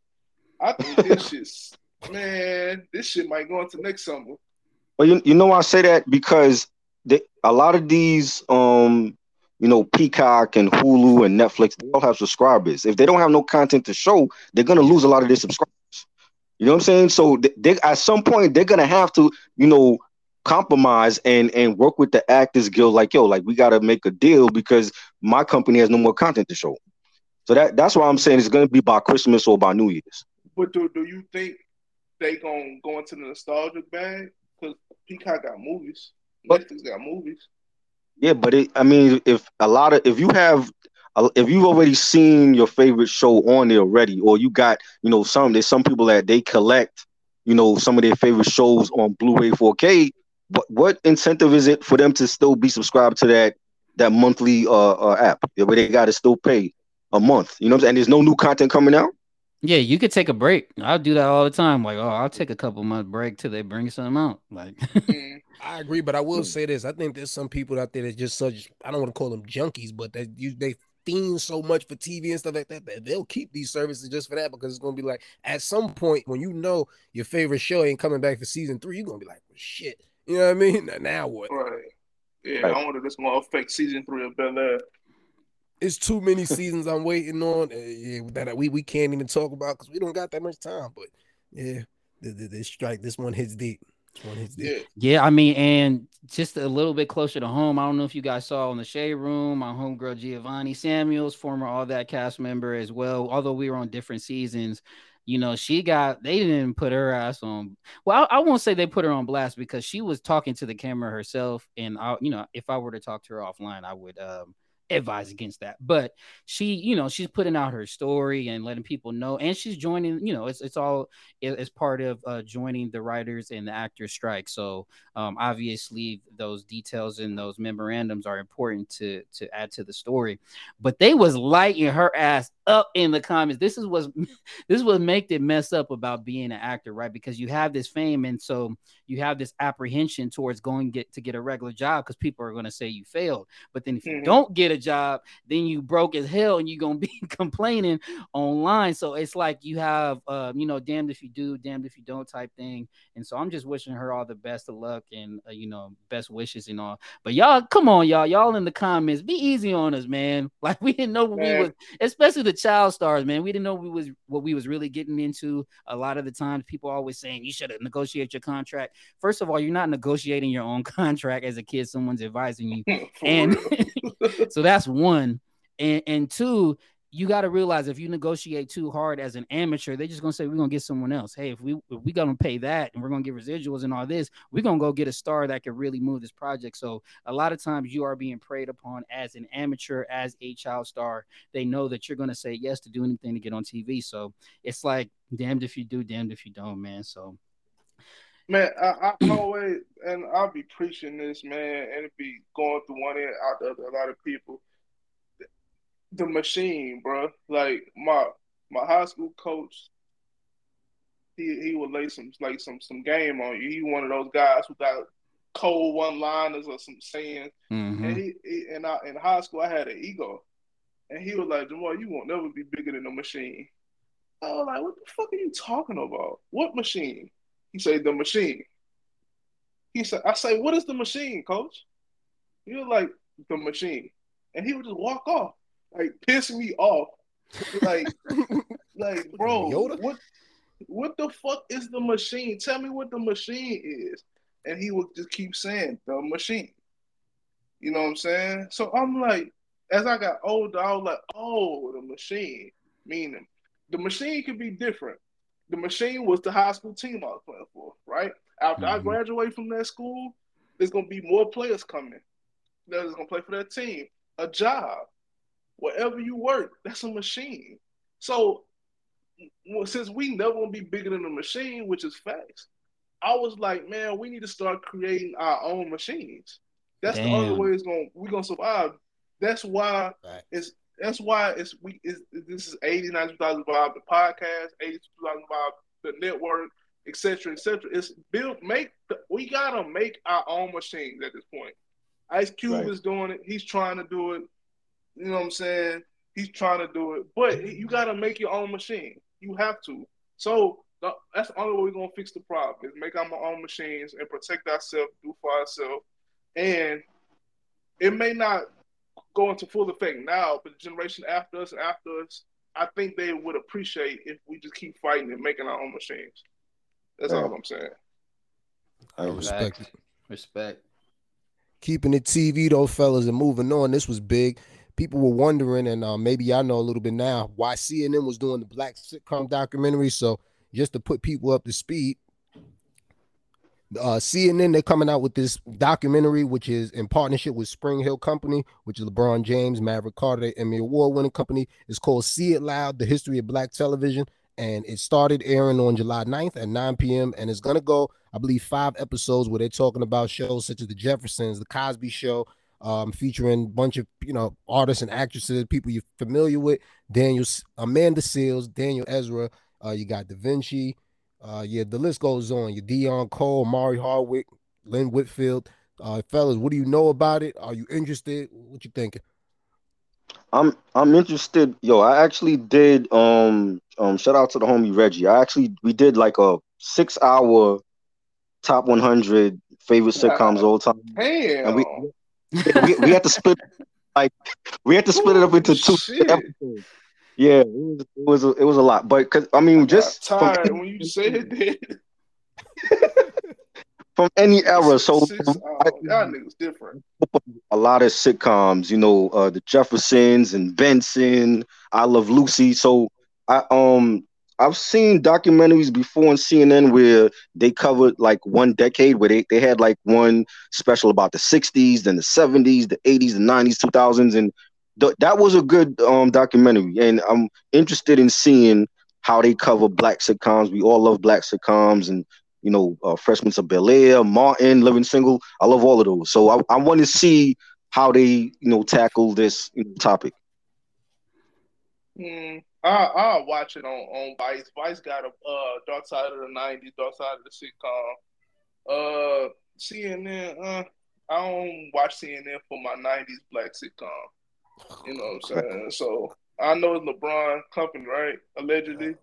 I think this shit's man, this shit might go into next summer. Well, you, you know I say that because they, a lot of these, um, you know, Peacock and Hulu and Netflix, they all have subscribers. If they don't have no content to show, they're gonna lose a lot of their subscribers. You know what I'm saying? So they, they at some point they're gonna have to, you know, compromise and and work with the Actors Guild. Like, yo, like we gotta make a deal because my company has no more content to show. So that that's why I'm saying it's gonna be by Christmas or by New Year's. But do do you think they gonna go into the nostalgic bag? Because Peacock got movies, But- Netflix got movies. Yeah, but it, I mean, if a lot of if you have if you've already seen your favorite show on there already, or you got you know some there's some people that they collect you know some of their favorite shows on Blu-ray 4K. What what incentive is it for them to still be subscribed to that that monthly uh, uh app where they got to still pay a month? You know what I'm saying? And there's no new content coming out. Yeah, you could take a break. I'll do that all the time. Like, oh, I'll take a couple month break till they bring something out. Like, Mm. I agree, but I will Hmm. say this: I think there's some people out there that just such I don't want to call them junkies, but they you they fiend so much for TV and stuff like that that they'll keep these services just for that because it's gonna be like at some point when you know your favorite show ain't coming back for season three, you're gonna be like, well, shit, you know what I mean? Now- Now what? Right. Yeah, Right. I wonder if this gonna affect season three of Bel Air. It's too many seasons I'm waiting on uh, yeah, that we we can't even talk about because we don't got that much time. But yeah, the, the, this strike, this one hits deep. This one hits deep. Yeah. yeah, I mean, and just a little bit closer to home. I don't know if you guys saw in the shade room, my homegirl Giovonnie Samuels, former All That cast member as well. Although we were on different seasons, you know, she got they didn't put her ass on. Well, I, I won't say they put her on blast because she was talking to the camera herself, and I, you know, if I were to talk to her offline, I would um advise against that. But she, you know, she's putting out her story and letting people know, and she's joining. You know, it's it's all it's part of uh, joining the writers and the actors strike. So um, obviously, those details and those memorandums are important to to add to the story. But they was lighting her ass up in the comments. This is what this is what make it mess up about being an actor, right? Because you have this fame, and so you have this apprehension towards going get to get a regular job because people are going to say you failed. But then if you Mhm. don't get a job, then you broke as hell and you're gonna be complaining online. So it's like you have uh, you know, damned if you do, damned if you don't type thing. And so I'm just wishing her all the best of luck and uh, you know, best wishes and all. But y'all, come on, y'all, y'all in the comments, be easy on us, man. Like we didn't know what we was, especially the child stars, man. We didn't know we was what we was really getting into. A lot of the times, people always saying you should have negotiated your contract. First of all, you're not negotiating your own contract as a kid. Someone's advising you and so that's one and and two you got to realize if you negotiate too hard as an amateur they're just to say we're to get someone else. Hey if we if we to pay that and we're to get residuals and all this we're to go get a star that can really move this project. So a lot of times you are being preyed upon as an amateur as a child star. They know that you're to say yes to do anything to get on tv so it's like damned if you do damned if you don't man. So Man, I, I always and I'll be preaching this, man, and it be going through one ear out the other. A lot of people, the machine, bro. Like my my high school coach, he he would lay some like some some game on you. He one of those guys who got cold one liners or some sayings. mhm. And he, he and I in high school I had an ego, and he was like, "Jamal, you won't never be bigger than the machine." I was like, "What the fuck are you talking about? What machine?" He said, "The machine." He said, "I say, what is the machine, coach?" He was like, "The machine," and he would just walk off, like piss me off, like, like, bro, Yoda? what, what the fuck is the machine? Tell me what the machine is. And he would just keep saying the machine. You know what I'm saying? So I'm like, as I got older, I was like, oh, the machine. Meaning, the machine could be different. The machine was the high school team I was playing for, right? After I Mhm. graduate from that school, there's gonna be more players coming. That's gonna play for that team. A job, wherever you work, that's a machine. So, well, since we never gonna be bigger than a machine, which is facts, I was like, man, we need to start creating our own machines. That's the only way it's gonna we're gonna survive. That's why Right. it's that's why it's we is this is 80, 90 thousand vibe the podcast, 80 thousand vibe the network, etc. etc. It's build make we gotta make our own machines at this point. Ice Cube Right. is doing it, he's trying to do it, you know what I'm saying? He's trying to do it, but you gotta make your own machine. You have to. So the, that's the only way we're gonna fix the problem is make our own machines and protect ourselves, do for ourselves. And it may not go into full effect now, but the generation after us and after us, I think they would appreciate if we just keep fighting and making our own machines. That's all I'm saying. I respect. respect it. respect Keeping it TV though, fellas, and moving on. This was big. People were wondering, and uh, maybe y'all know a little bit now why CNN was doing the black sitcom documentary. So just to put people up to speed, uh, CNN they're coming out with this documentary, which is in partnership with SpringHill Company, which is LeBron James, Maverick Carter, Emmy Award winning company. It's called See It Loud: The History of Black Television, and it started airing on July 9th at 9 p.m. and it's gonna go, I believe, five episodes where they're talking about shows such as The Jeffersons, The Cosby Show, um, featuring a bunch of you know artists and actresses, people you're familiar with. Daniel, Amanda Seales, Daniel Ezra. Uh, you got Da Vinci. Uh, yeah, the list goes on. You Deon Cole, Mari Hardwick, Lynn Whitfield. Uh, fellas, what do you know about it? Are you interested? What you thinking? I'm I'm interested. Yo, I actually did um um shout out to the homie Reggie. I actually we did like a six hour top 100 favorite sitcoms all time. Damn. And we, we we had to split like we had to split it up into two Shit. episodes. Yeah, it was it was a, it was a lot, but cause I mean, just got from, when you said that. from any era. So Six, oh, y'all niggas different. a lot of sitcoms, you know, uh, the Jeffersons and Benson, I Love Lucy. So I um I've seen documentaries before on CNN where they covered like one decade where they, they had like one special about the 60s, then the 70s, the 80s, the 90s, 2000s and th- that was a good um documentary and I'm interested in seeing how they cover black sitcoms. We all love black sitcoms and you know, uh, Freshman of Bel Air, Martin, Living Single. I love all of those. So I, I want to see how they, you know, tackle this topic. Hmm. I I'll watch it on, on Vice. Vice got a uh Dark Side of the '90s, Dark Side of the sitcom. Uh, CNN. Uh, I don't watch CNN for my '90s black sitcom. You know what I'm saying? So I know it's LeBron company, right? Allegedly.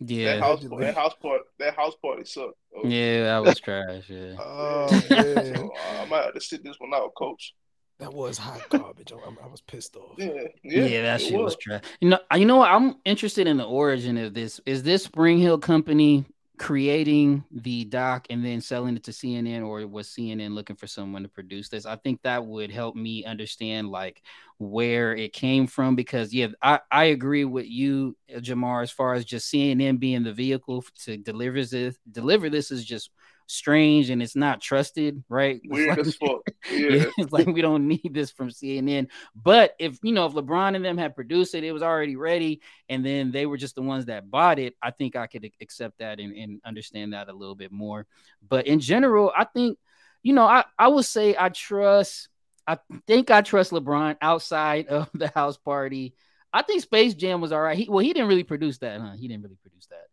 That Yeah. house that house party that house party sucked. So, Yeah, that was trash. Yeah. Oh so, uh, I might have to sit this one out, coach. That was hot garbage. I, I was pissed off. Yeah, Yeah, yeah, that it shit was trash. You know, you know what? I'm interested in the origin of this. Is this SpringHill Company creating the doc and then selling it to CNN, or was CNN looking for someone to produce this? I think that would help me understand like where it came from. Because yeah, I I agree with you, Jamar, as far as just CNN being the vehicle to deliver this. Deliver this is just strange and it's not trusted, right? It's Weird like- as fuck. yeah, Yeah. it's like we don't need this from CNN. But if you know, if LeBron and them had produced it, it was already ready, and then they were just the ones that bought it. I think I could accept that and, and understand that a little bit more. But in general, I think, you know, I I would say I trust. I think I trust LeBron outside of the house party. I think Space Jam was all right. He, well, he didn't really produce that, huh? He didn't really produce that.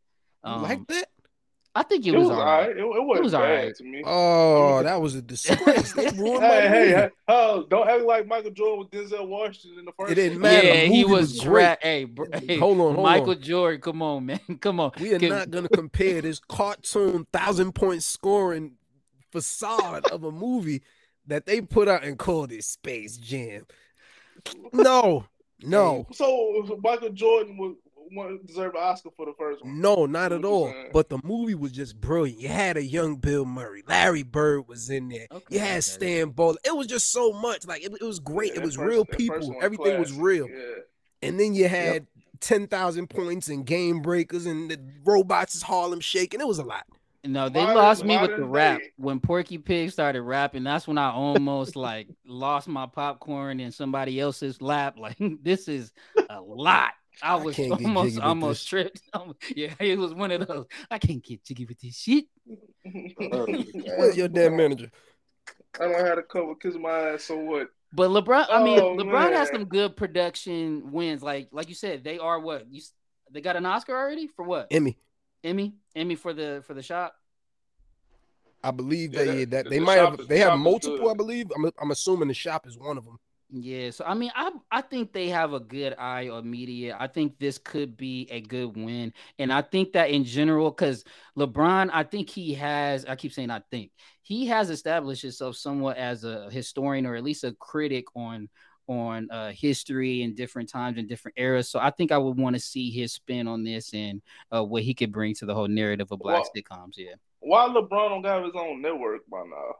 Um, like that? I think it, It was, was alright. right. It, it wasn't was bad alright. to me. Oh, that was a disgrace. They ruined Hey, hey, hey, oh, don't act like Michael Jordan with Denzel Washington in the first. It didn't one. matter. Yeah, he movie was, was dra- great. Hey, br- hey, Hold on, hold Michael on. Jordan. Come on, man. Come on. We are Can- not going to compare this cartoon thousand point scoring facade of a movie that they put out and called it Space Jam. No, no, So so Michael Jordan would, would deserve an Oscar for the first one. no, not at all. But the movie was just brilliant. You had a young Bill Murray, Larry Bird was in there. Okay, You had okay. Stan Bowler. It was just so much. Like it, it was great. Yeah, it was first- real people. one Everything was real. Yeah. And then you had ten thousand points and game breakers and the robots is Harlem shaking. It was a lot. No, they Modern- lost me with the rap. day. When Porky Pig started rapping, that's when I almost like lost my popcorn in somebody else's lap. Like this is a lot. I I was can't almost almost this. tripped. yeah, it was one of those. I can't get jiggy with this shit. Where's your damn manager? I don't have to cover kiss my ass. So what? But LeBron, I mean, Oh, LeBron has some good production wins. Like like you said, they are what you. They got an Oscar already for what? Emmy. Emmy, Emmy for the for the shop. I believe Yeah, they the- that they the might have is- they the have multiple. I believe. I'm I'm assuming the shop is one of them. Yeah, so I mean, I I think they have a good eye on media. I think this could be a good win, and I think that in general, because LeBron, I think he has. I keep saying I think he has established himself somewhat as a historian or at least a critic on on uh, history and different times and different eras. So I think I would want to see his spin on this and uh, what he could bring to the whole narrative of black Well, sitcoms. Yeah, Why LeBron don't got his own network by now?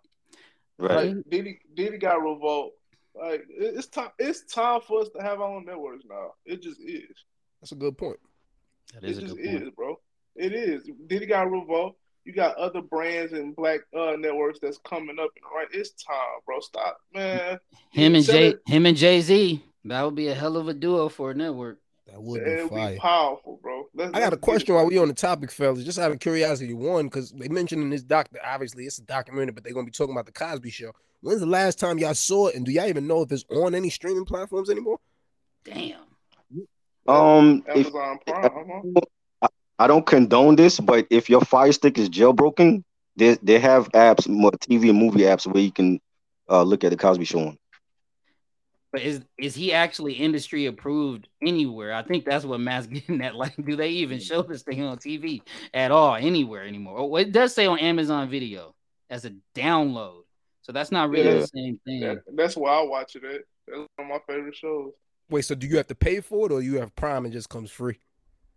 Right. Like, did he did he got Revolt? Like it's time. It's time for us to have our own networks now. It just is. That's a good point. That It is a just good point. is, bro. It is. Then you got Revolt. You got other brands and black uh, networks that's coming up. And right, it's time, bro. Stop, man. Him and Jay, it. him and Jay Z, that would be a hell of a duo for a network. That would be fire. be powerful, bro. Let's, I got a question while we on the topic, fellas. Just out of curiosity, one, because they mentioned in this doc obviously it's a documentary, but they're gonna be talking about the Cosby Show. When's the last time y'all saw it, and do y'all even know if it's on any streaming platforms anymore? Damn. Um, if Amazon Prime, huh? I don't condone this, but if your Fire Stick is jailbroken, they they have apps, TV and movie apps where you can uh, look at the Cosby Show on. But is is he actually industry approved anywhere? I think that's what Matt's getting at. Like, do they even show this thing on TV at all anywhere anymore? Oh, it does say on Amazon Video as a download, so that's not really Yeah. the same thing. Yeah, that's why I watch it. At. That's one of my favorite shows. Wait, so do you have to pay for it, or you have Prime and it just comes free?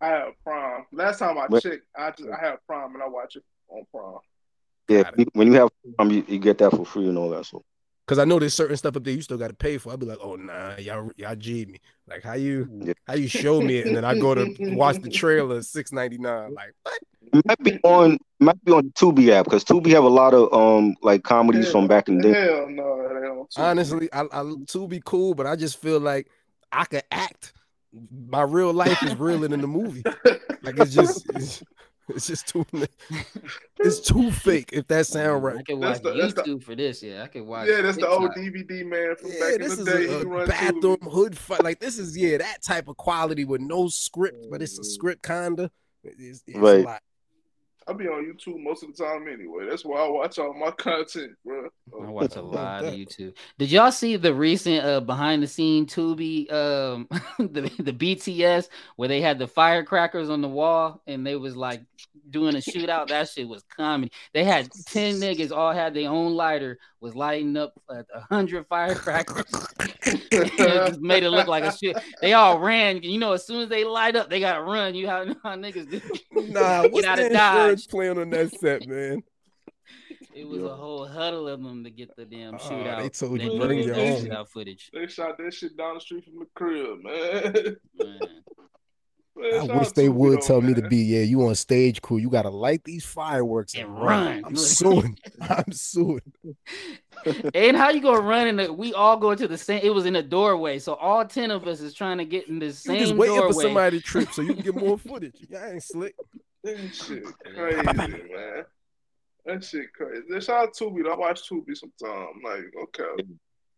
I have Prime. Last time I But- checked, I just I have Prime and I watch it on Prime. Yeah, when you have Prime, you, you get that for free and all that. So Because I know there's certain stuff up there you still got to pay for. I'd be like, oh nah, y'all y'all G me. Like how you Yeah. how you show me it, and then I go to watch the trailer six ninety nine. Like what? It might be on it might be on the Tubi app because Tubi have a lot of um like comedies from back in the day. Hell no, it ain't on Tubi. Honestly, I, I to be cool, but I just feel like I could act. My real life is realer than the movie. Like it's just it's, it's just too it's too fake. If that sound right, I right. could watch That's the- that's the- YouTube for this. Yeah, I could watch. yeah, that's the old DVD man from Yeah, back in this the is day. a, he a bathroom Tubi. hood fight. Like this is yeah, that type of quality with no script, but it's a script kinda. It's, it's Right. A lot. I be on YouTube most of the time anyway. That's why I watch all my content, bro. I watch a lot of YouTube. Did y'all see the recent uh behind the scene Tubi um the, the BTS where they had the firecrackers on the wall and they was like doing a shootout? That shit was comedy. They had 10 niggas all had their own lighter, was lighting up a a hundred firecrackers. it just made it look like a shit. They all ran. You know, as soon as they light up, they gotta run. You know how niggas do. Nah, Get what's out the of Dodge. insurance plan on that set, man? It was a whole huddle of them to get the damn Oh, shootout. they told you They bring did your the own. shootout footage. They shot that shit down the street from the crib, man. Man. Man, I wish they would though, tell me to be, yeah, you on stage crew. You gotta light these fireworks and, And run. run. I'm suing. I'm suing. And how you gonna run in the? We all go into the same. It was in a doorway, so all ten of us is trying to get in the You same just waiting doorway. for somebody to trip so you can get more footage. Y'all ain't slick. That shit crazy, man. That shit crazy. Shout out Tubi. I watch Tubi sometime. Like, okay.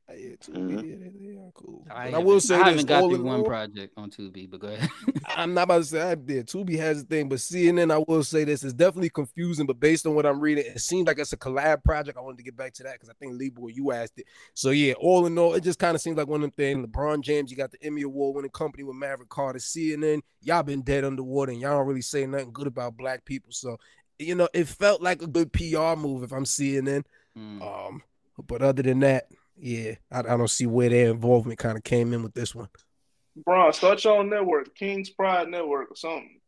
Yeah, too, Mhm. yeah, they, they are cool. I, I will say I this: haven't got all through one all, project on Tubi, but go ahead. I'm not about to say I did. Tubi has a thing, but CNN, I will say this is definitely confusing. But based on what I'm reading, it seems like it's a collab project. I wanted to get back to that because I think Lee Boy, you asked it. So yeah, all in all, it just kind of seems like one of them things. LeBron James, you got the Emmy Award winning company with Maverick Carter. CNN, y'all been dead underwater, and y'all don't really say nothing good about black people. So you know, it felt like a good PR move if I'm CNN. Mm. Um, but other than that, yeah, I, I don't see where their involvement kind of came in with this one. Bron, start your own network, King's Pride Network or something.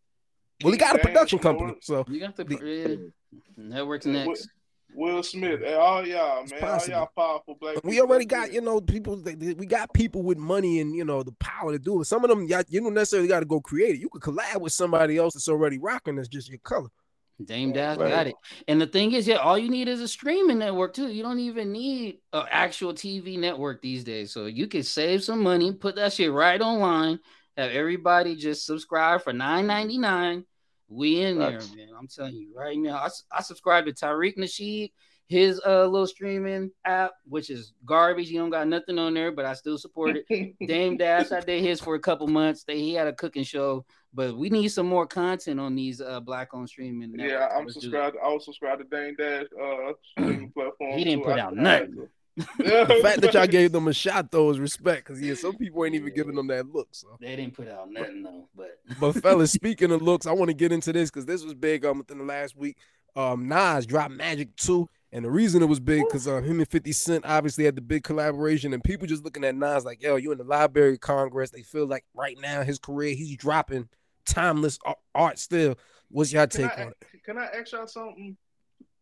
Well, he got a production company, so You got the The- yeah. networks next. Will Smith, hey, all y'all, man, all y'all powerful black. we people, already got get you know people they- they- we got people with money and you know the power to do it some of them y'all- you don't necessarily got to go create it you could collab with somebody else that's already rocking that's just your color Dame Dash Right. got it. And the thing is, yeah, all you need is a streaming network too. You don't even need an actual TV network these days. So you can save some money, put that shit right online, have everybody just subscribe for nine ninety nine. We in there, man. I'm telling you right now. I subscribe to Tariq Nasheed, his uh little streaming app, which is garbage. He don't got nothing on there, but I still support it. Dame Dash, I did his for a couple months. They he had a cooking show, but we need some more content on these uh black on streaming. Yeah, networks. I'm Let's subscribed. I was subscribed to Dame Dash uh streaming platform. He didn't too. put out I- nothing. Yeah, the fact that y'all gave them a shot though is respect because yeah some people ain't even giving them that look so They didn't put out nothing though, but but fellas speaking of looks i want to get into this because this was big um within the last week um nas dropped magic 2 and the reason it was big because um, him and 50 Cent obviously had the big collaboration, and people just looking at Nas like, yo, you in the Library of Congress. They feel like right now his career, he's dropping timeless art still. What's your Can take I, on it? can I ask y'all something?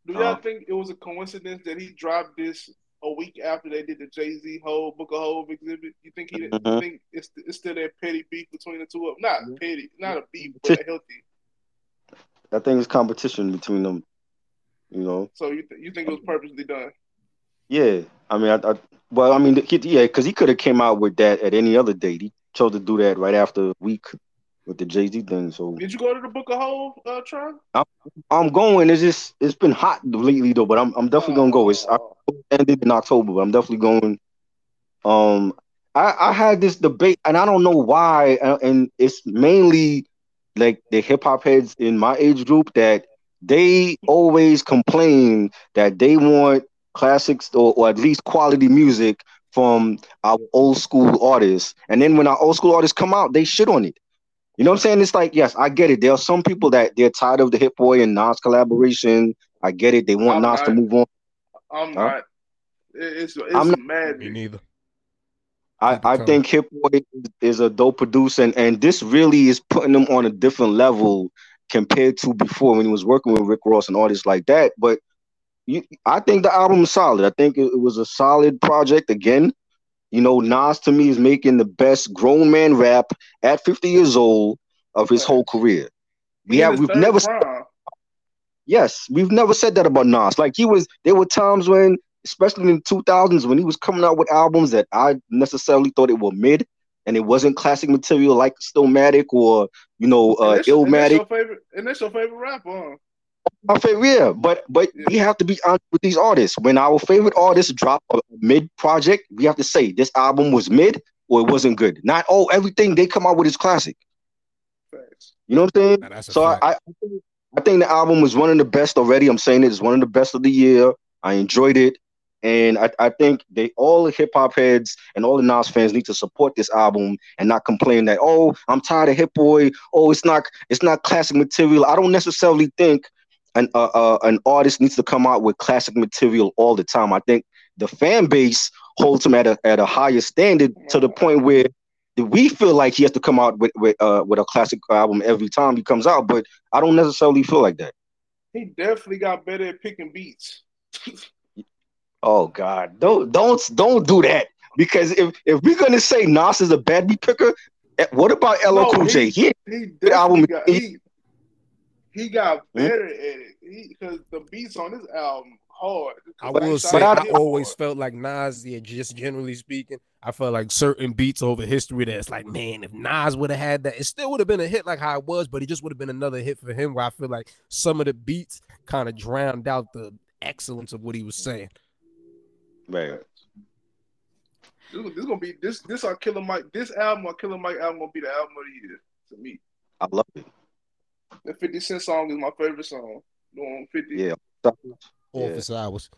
Do y'all Uh-huh. think it was a coincidence that he dropped this a week after they did the Jay Z whole Book of Hove exhibit? You think he? You Mhm. think it's it's still that petty beef between the two of them? Not Yeah. petty, not a beef, but a healthy. I think it's competition between them. You know. So you th- you think it was purposely done? Yeah, I mean, I, I well, I mean, he, yeah, because he could have came out with that at any other date. He chose to do that right after a week with the Jay Z thing. So Did you go to the Book of Hove, uh, Tron? I'm going. It's just it's been hot lately though, but I'm I'm definitely gonna go. It's I ended in October, but I'm definitely going. Um, I I had this debate, and I don't know why, uh, and it's mainly like the hip hop heads in my age group that they always complain that they want classics or, or at least quality music from our old school artists, and then when our old school artists come out, they shit on it. You know what I'm saying? It's like, yes, I get it. There are some people that they're tired of the Hit Boy and Nas collaboration. I get it. They want I'm Nas to move on. I'm Huh? not. It's it's I'm not- mad. Me neither. I, I think Hit Boy is a dope producer, and, and this really is putting him on a different level compared to before when he was working with Rick Ross and artists like that. But you, I think the album is solid. I think it, it was a solid project. Again, you know, Nas to me is making the best grown man rap at 50 years old of his whole career. We He have we've never prime. Yes, we've never said that about Nas. Like he was, there were times when, especially in the 2000s, when he was coming out with albums that I necessarily thought it were mid, and it wasn't classic material like Stillmatic or you know uh, that's, and that's Illmatic. your favorite. And that's your favorite rapper. Huh? My favorite, yeah. But but Yeah. we have to be honest with these artists. When our favorite artists drop a mid project, we have to say this album was mid or it wasn't good. Not oh everything they come out with is classic. Facts. You know what I'm saying? Now, So I. I, I think- I think the album was one of the best already. I'm saying it is one of the best of the year. I enjoyed it, and I, I think they all the hip hop heads and all the Nas fans need to support this album and not complain that oh I'm tired of Hit Boy. Oh it's not it's not classic material. I don't necessarily think an uh, uh, an artist needs to come out with classic material all the time. I think the fan base holds him at a at a higher standard to the point where we feel like he has to come out with with uh with a classic album every time he comes out, but I don't necessarily feel like that. He definitely got better at picking beats. Oh God, don't don't don't do that because if if we're gonna say Nas is a bad beat picker, eh, what about LL No, Cool he- J? He He Good album. got he, he got better at it because the beats on this album hard. I will but say, I- I always felt like Nas, yeah, just generally speaking, I felt like certain beats over history that's like, man, if Nas would have had that, it still would have been a hit like how it was, but it just would have been another hit for him where I feel like some of the beats kind of drowned out the excellence of what he was saying. Man. This, this gonna be this this our Killer Mike. This album, our Killer Mike album, gonna be the album of the year to me. I love it. The Fifty Cent song is my favorite song. You know, Fifty. Yeah. Yeah. Office hours.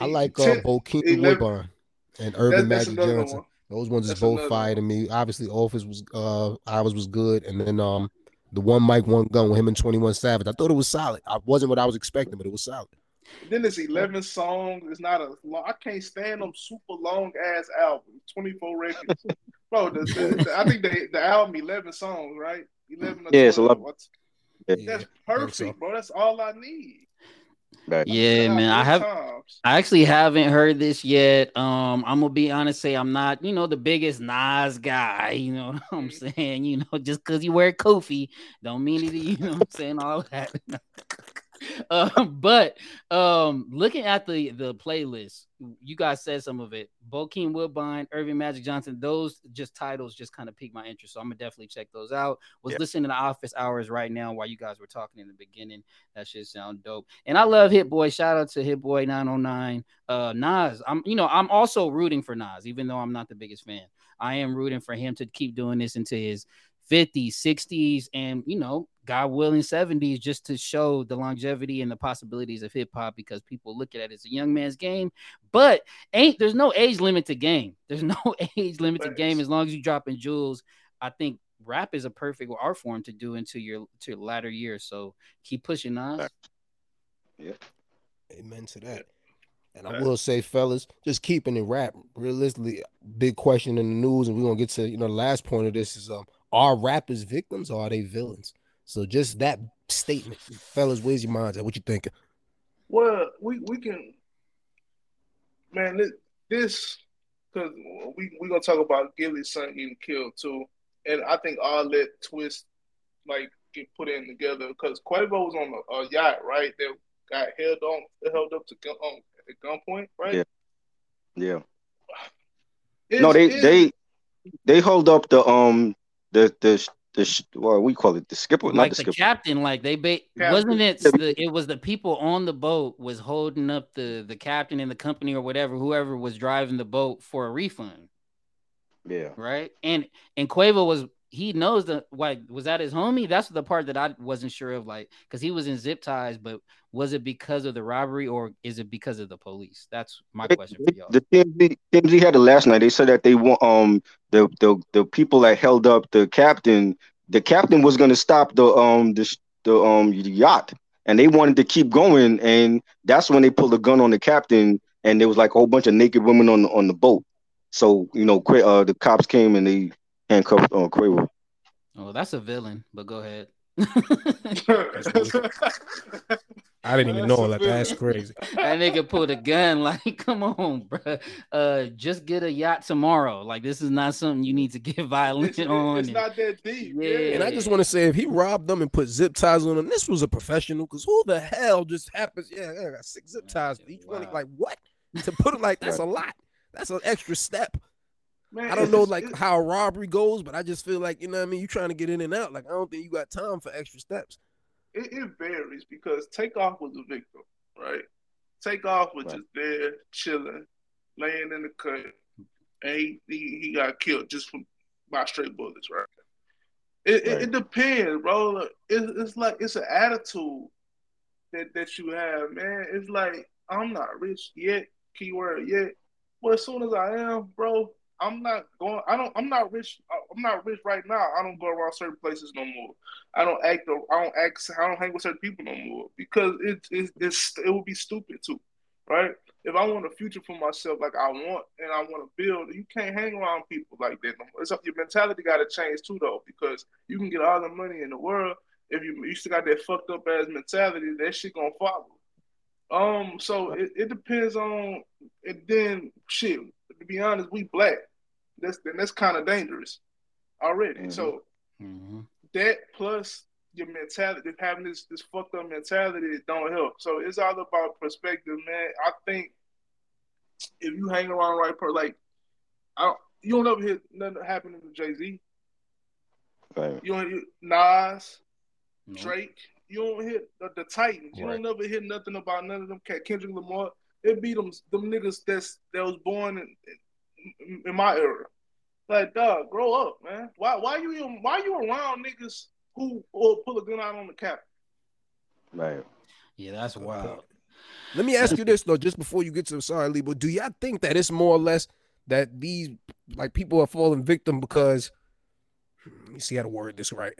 I like uh, Bokeem 11 Woodbine and Earvin That's, that's Magic Johnson. one. Those ones is both another fire one. to me. Obviously, Office was uh Hours was good, and then um the one Mike one gun with him and Twenty One Savage. I thought it was solid. I wasn't what I was expecting, but it was solid. Then it's eleven songs. It's not a long. I can't stand them super long ass albums. Twenty four records, bro. The, the, the- I think the the album eleven songs, right? Eleven. Or Yeah, it's 12. 11. That's perfect, so. bro. That's all I need. Right. Yeah, man. I have times. I actually haven't heard this yet. Um, I'm gonna be honest, say I'm not, you know, the biggest Nas guy. You know what I'm saying? You know, just because you wear Kofi, don't mean it. You know what I'm saying? All that. um, but um, looking at the the playlist, you guys said some of it. Bokeem Woodbine, Earvin Magic Johnson. Those just titles just kind of piqued my interest, so I'm gonna definitely check those out. Was Yeah. listening to Office Hours right now while you guys were talking in the beginning. That should sound dope. And I love Hit Boy. Shout out to Hit Boy 909. Uh Nas. I'm you know, I'm also rooting for Nas, even though I'm not the biggest fan. I am rooting for him to keep doing this into his 50s, 60s, and you know, God willing, 70s, just to show the longevity and the possibilities of hip hop because people look at it as a young man's game. But ain't there's no age limit to game. There's no age limit to game as long as you dropping jewels. I think rap is a perfect art form to do into your to your latter years. So keep pushing Nas. Amen to that. And I will say, fellas, just keeping it rap. Realistically, big question in the news, and we're gonna get to you know the last point of this is um, are rappers victims or are they villains? So just that statement, fellas, where's your minds at? What you thinking? Well, we we can man, this, this because we we gonna talk about Gillie's son getting killed too, and I think all that twist like get put in together because Quavo was on a, a, yacht, right? That got held on, held up to gun, um, at gunpoint, right? Yeah. Yeah. It's, no, they they they hold up the um the the the what we call it the skipper, like not the, the, skipper. captain. Like they ba- wasn't it? The, it was the people on the boat was holding up the the captain and the company or whatever, whoever was driving the boat for a refund. Yeah. Right. And and Quavo was he knows the like was that his homie? That's the part that I wasn't sure of, like because he was in zip ties, but was it because of the robbery or is it because of the police? That's my question for y'all. The TMZ, TMZ had it last night. They said that they want um the the the people that held up the captain. The captain was going to stop the um the the um the yacht, and they wanted to keep going, and that's when they pulled a gun on the captain, and there was like a whole bunch of naked women on on the boat. So you know, uh, the cops came and they handcuffed on uh, Quavo. Oh, that's a villain. But go ahead. I didn't even know that. That's crazy. That nigga pulled a gun. Like, come on, bro. Uh, just get a yacht tomorrow. Like, this is not something you need to get violent it's, on. It's and, not that deep. Yeah. Yeah. And I just want to say, if he robbed them and put zip ties on them, this was a professional. Because who the hell just happens? Yeah, I got six zip ties for each Wow. one. Like what? To put it like that's a lot. That's an extra step. Man, I don't know like how a robbery goes, but I just feel like you know what I mean. You trying to get in and out. Like I don't think you got time for extra steps. it, it varies because Takeoff was a victim, right? Takeoff was Right. just there chilling, laying in the cut, and he, he, he got killed just from by straight bullets, right? It, it, Right. it depends, bro. It, it's like it's an attitude that, that you have, man. It's like I'm not rich yet, keyword yet. But as soon as I am, bro, I'm not going. I don't. I'm not rich. Uh, I'm not rich right now. I don't go around certain places no more. I don't act. I don't act. I don't hang with certain people no more because it it it's, it would be stupid too, right? If I want a future for myself like I want and I want to build, you can't hang around people like that. No. It's up, your mentality got to change too, though, because you can get all the money in the world if you you still got that fucked up ass mentality. That shit gonna follow. Um, so it, it depends on. And then shit. To be honest, we black. That's then that's kind of dangerous already. Mhm. So Mhm. that plus your mentality, having this this fucked up mentality, it don't help. So it's all about perspective, man. I think if you hang around right person, like I don't, you don't ever hear nothing happening to Jay Z. Right. You don't hear Nas. Drake. You don't hear the, the Titans. You Right. don't ever hear nothing about none of them. Cat Kendrick Lamar. It be them them niggas that's that was born in, in, in my era. Like, dog, grow up, man. Why why you even why you around niggas who will pull a gun out on the cap? Right. Yeah, that's wild. Let me ask you this though, just before you get to sorry, Lee, but do y'all think that it's more or less that these like people are falling victim because hmm, let me see how to word this right.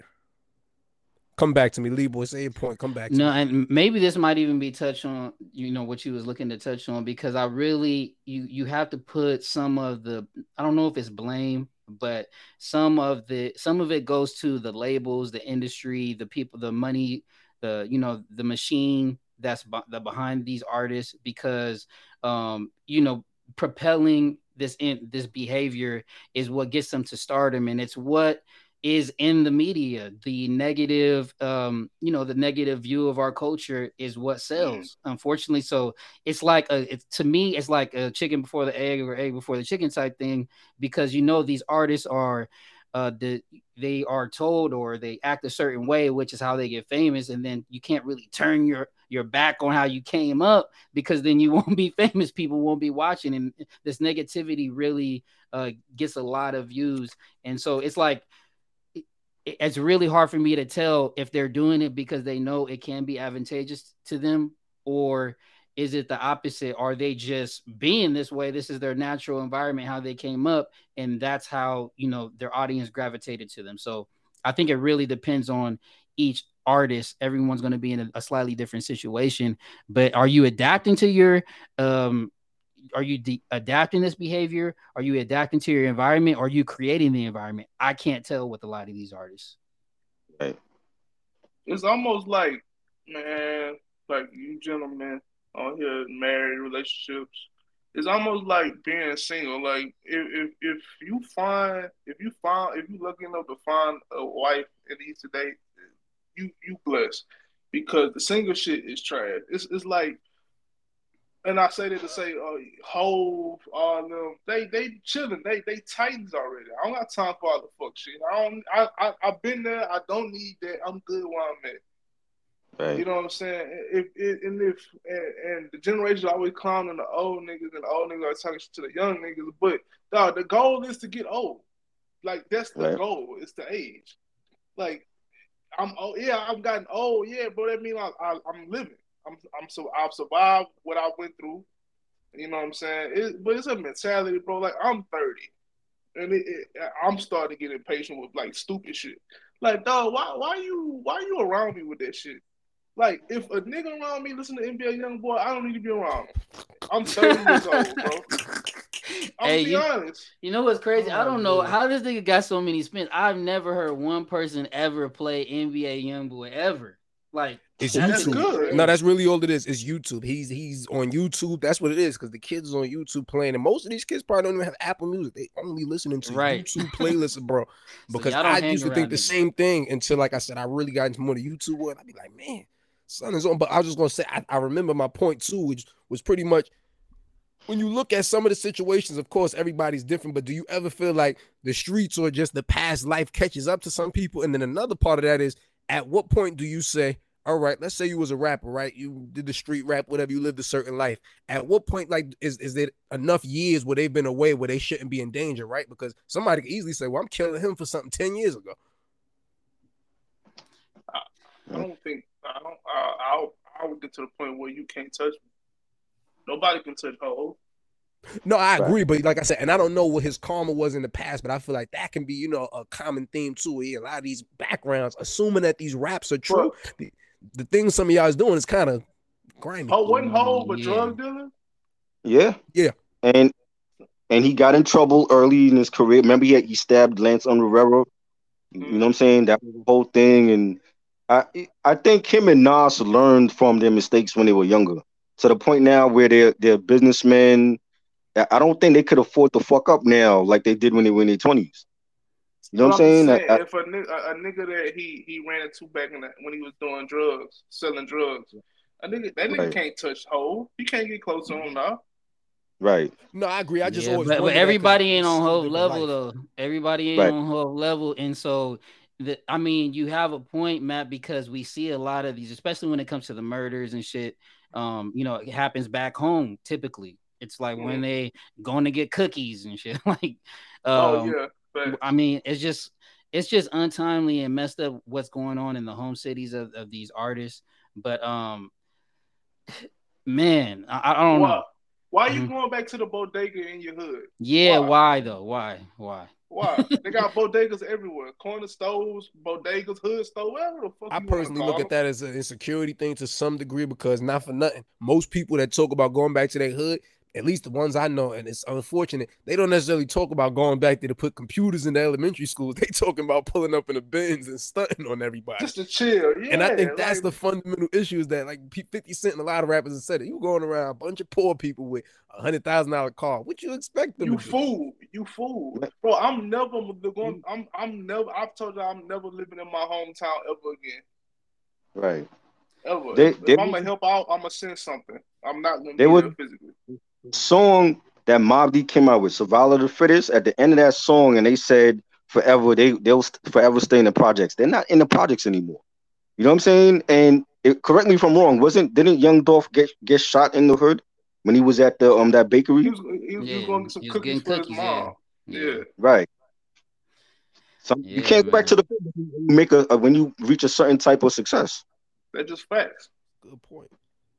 Come back to me, Lee boy. Say your point. Come back to No, me. and maybe this might even be touch on, you know, what you was looking to touch on because I really you you have to put some of the I don't know if it's blame, but some of the some of it goes to the labels, the industry, the people, the money, the you know, the machine that's be- the behind these artists because um, you know, propelling this in this behavior is what gets them to stardom and it's what is in the media. The negative um you know the negative view of our culture is what sells unfortunately. So it's like a it's to me it's like a chicken before the egg or egg before the chicken type thing because you know these artists are uh the they are told or they act a certain way which is how they get famous. And then you can't really turn your your back on how you came up because then you won't be famous. People won't be watching. And this negativity really uh gets a lot of views. And so it's like it- it's really hard for me to tell if they're doing it because they know it can be advantageous to them or is it the opposite? Are they just being this way? This is their natural environment how they came up and that's how you know their audience gravitated to them. So i think it really depends on each artist. Everyone's going to be in a, a slightly different situation but are you adapting to your um are you de- adapting this behavior are you adapting to your environment are you creating the environment i can't tell with a lot of these artists Right. It's almost like, man, like you gentlemen on here, married relationships. it's almost like being single. Like if, if if you find if you find if you lucky enough to find a wife in these today, you you blessed because the single shit is trash. It's it's like, and I say that to say, uh, Hove, all of them, they they chilling, they they titans already. I don't got time for all the fuck shit. I don't. I I I've been there. I don't need that. I'm good where I'm at. Right. You know what I'm saying? If, if and if and, and the generation always clowning the old niggas and the old niggas are talking shit to the young niggas, but dog, the goal is to get old. Like that's the Right. goal. It's the age. Like I'm oh yeah, I've gotten old, yeah, but that means I, I I'm living. I'm I'm so I've survived what I went through. You know what I'm saying? It, but it's a mentality, bro. Like I'm 30, and it, it, I'm starting to get impatient with like stupid shit. Like, dog, why why you why you around me with that shit? Like, if a nigga around me listen to NBA Young Boy, I don't need to be around. him. I'm 30 years old, bro. I'm Hey, be you- honest. You know what's crazy? I Oh, don't know man. how this nigga got so many spins. I've never heard one person ever play NBA YoungBoy ever. Like It's That's YouTube. good. No, that's really all it is. It's YouTube. He's he's on YouTube. That's what it is. Because the kids on YouTube playing, and most of these kids probably don't even have Apple Music. They only listening to Right. YouTube playlists, bro. Because y'all I used to around think the same thing until, like I said, I really got into more of the YouTube world. I'd be like, man, son is on. But I was just gonna say, I, I remember my point too, which was pretty much when you look at some of the situations. Of course, everybody's different. But do you ever feel like the streets or just the past life catches up to some people? And then another part of that is, at what point do you say? All right, let's say you was a rapper, right? You did the street rap, whatever, you lived a certain life. At what point, like, is, is there enough years where they've been away where they shouldn't be in danger, right? Because somebody could easily say, Well, I'm killing him for something 10 years ago. I don't think I don't. I, I'll I would get to the point where you can't touch me. Nobody can touch Ho. No, I Right. agree, but like I said, and I don't know what his karma was in the past, but I feel like that can be, you know, a common theme too. Where a lot of these backgrounds, assuming that these raps are true, the, the things some of y'all is doing is kind of grimy. Ho wasn't Ho a mm, Yeah. drug dealer. Yeah. Yeah. And and he got in trouble early in his career. Remember he had, he stabbed Lance Rivera. You know what I'm saying? That was the whole thing. And I I think him and Nas learned from their mistakes when they were younger. To the point now where they're they're businessmen. I- I don't think they could afford to fuck up now like they did when they were in their twenties. You know what I'm saying? just I- I- if a nigga, a, a nigga that he he ran into back in the, when he was doing drugs, selling drugs, a nigga that nigga Right. can't touch Ho. He can't get close to him now. right. No, I agree. I just Yeah, always but, but wondered that 'cause everybody ain't on a Hove different level life. though. Everybody ain't Right. on Hove level, and so the I mean, you have a point, Matt, because we see a lot of these, especially when it comes to the murders and shit. Um, you know, it happens back home typically. It's like when Mhm. they going to get cookies and shit. like, oh um, yeah, but I mean, it's just it's just untimely and messed up what's going on in the home cities of, of these artists. But um, man, I, I don't why, know. why are you Mhm. going back to the bodega in your hood? Yeah, Why? why though? Why? Why? Why? they got bodegas everywhere, corner stores, bodegas, hood store, whatever the fuck. I you personally call look at that as an insecurity thing to some degree because not for nothing. Most people that talk about going back to their hood, at least the ones I know, and it's unfortunate, they don't necessarily talk about going back there to put computers in the elementary schools. They talking about pulling up in the bins and stunting on everybody. Just to chill, yeah. and I think that's like, the fundamental issue is that like 50 Cent and a lot of rappers have said it. You going around a bunch of poor people with a hundred thousand dollar car. What you expect them You to do? fool, you fool, bro. I'm never going. I'm I'm never. I've told you I'm never living in my hometown ever again. Right. Ever. They- if they I'm gonna help out, I'm gonna send something. I'm not gonna be They there would- physically. Song that Mobb Deep came out with, Survival of the Fittest, at the end of that song, and they said forever they they'll st- forever stay in the projects. They're not in the projects anymore. You know what I'm saying? And it, correct me if I'm wrong. Wasn't didn't Young Dolph get get shot in the hood when he was at the um that He bakery? was, he was, he was Yeah, going to some he was cookies getting cookies, his mom. Yeah. Right. Some you can't go back to the hood when you make a, a when you reach a certain type of success. They're just facts. Good point.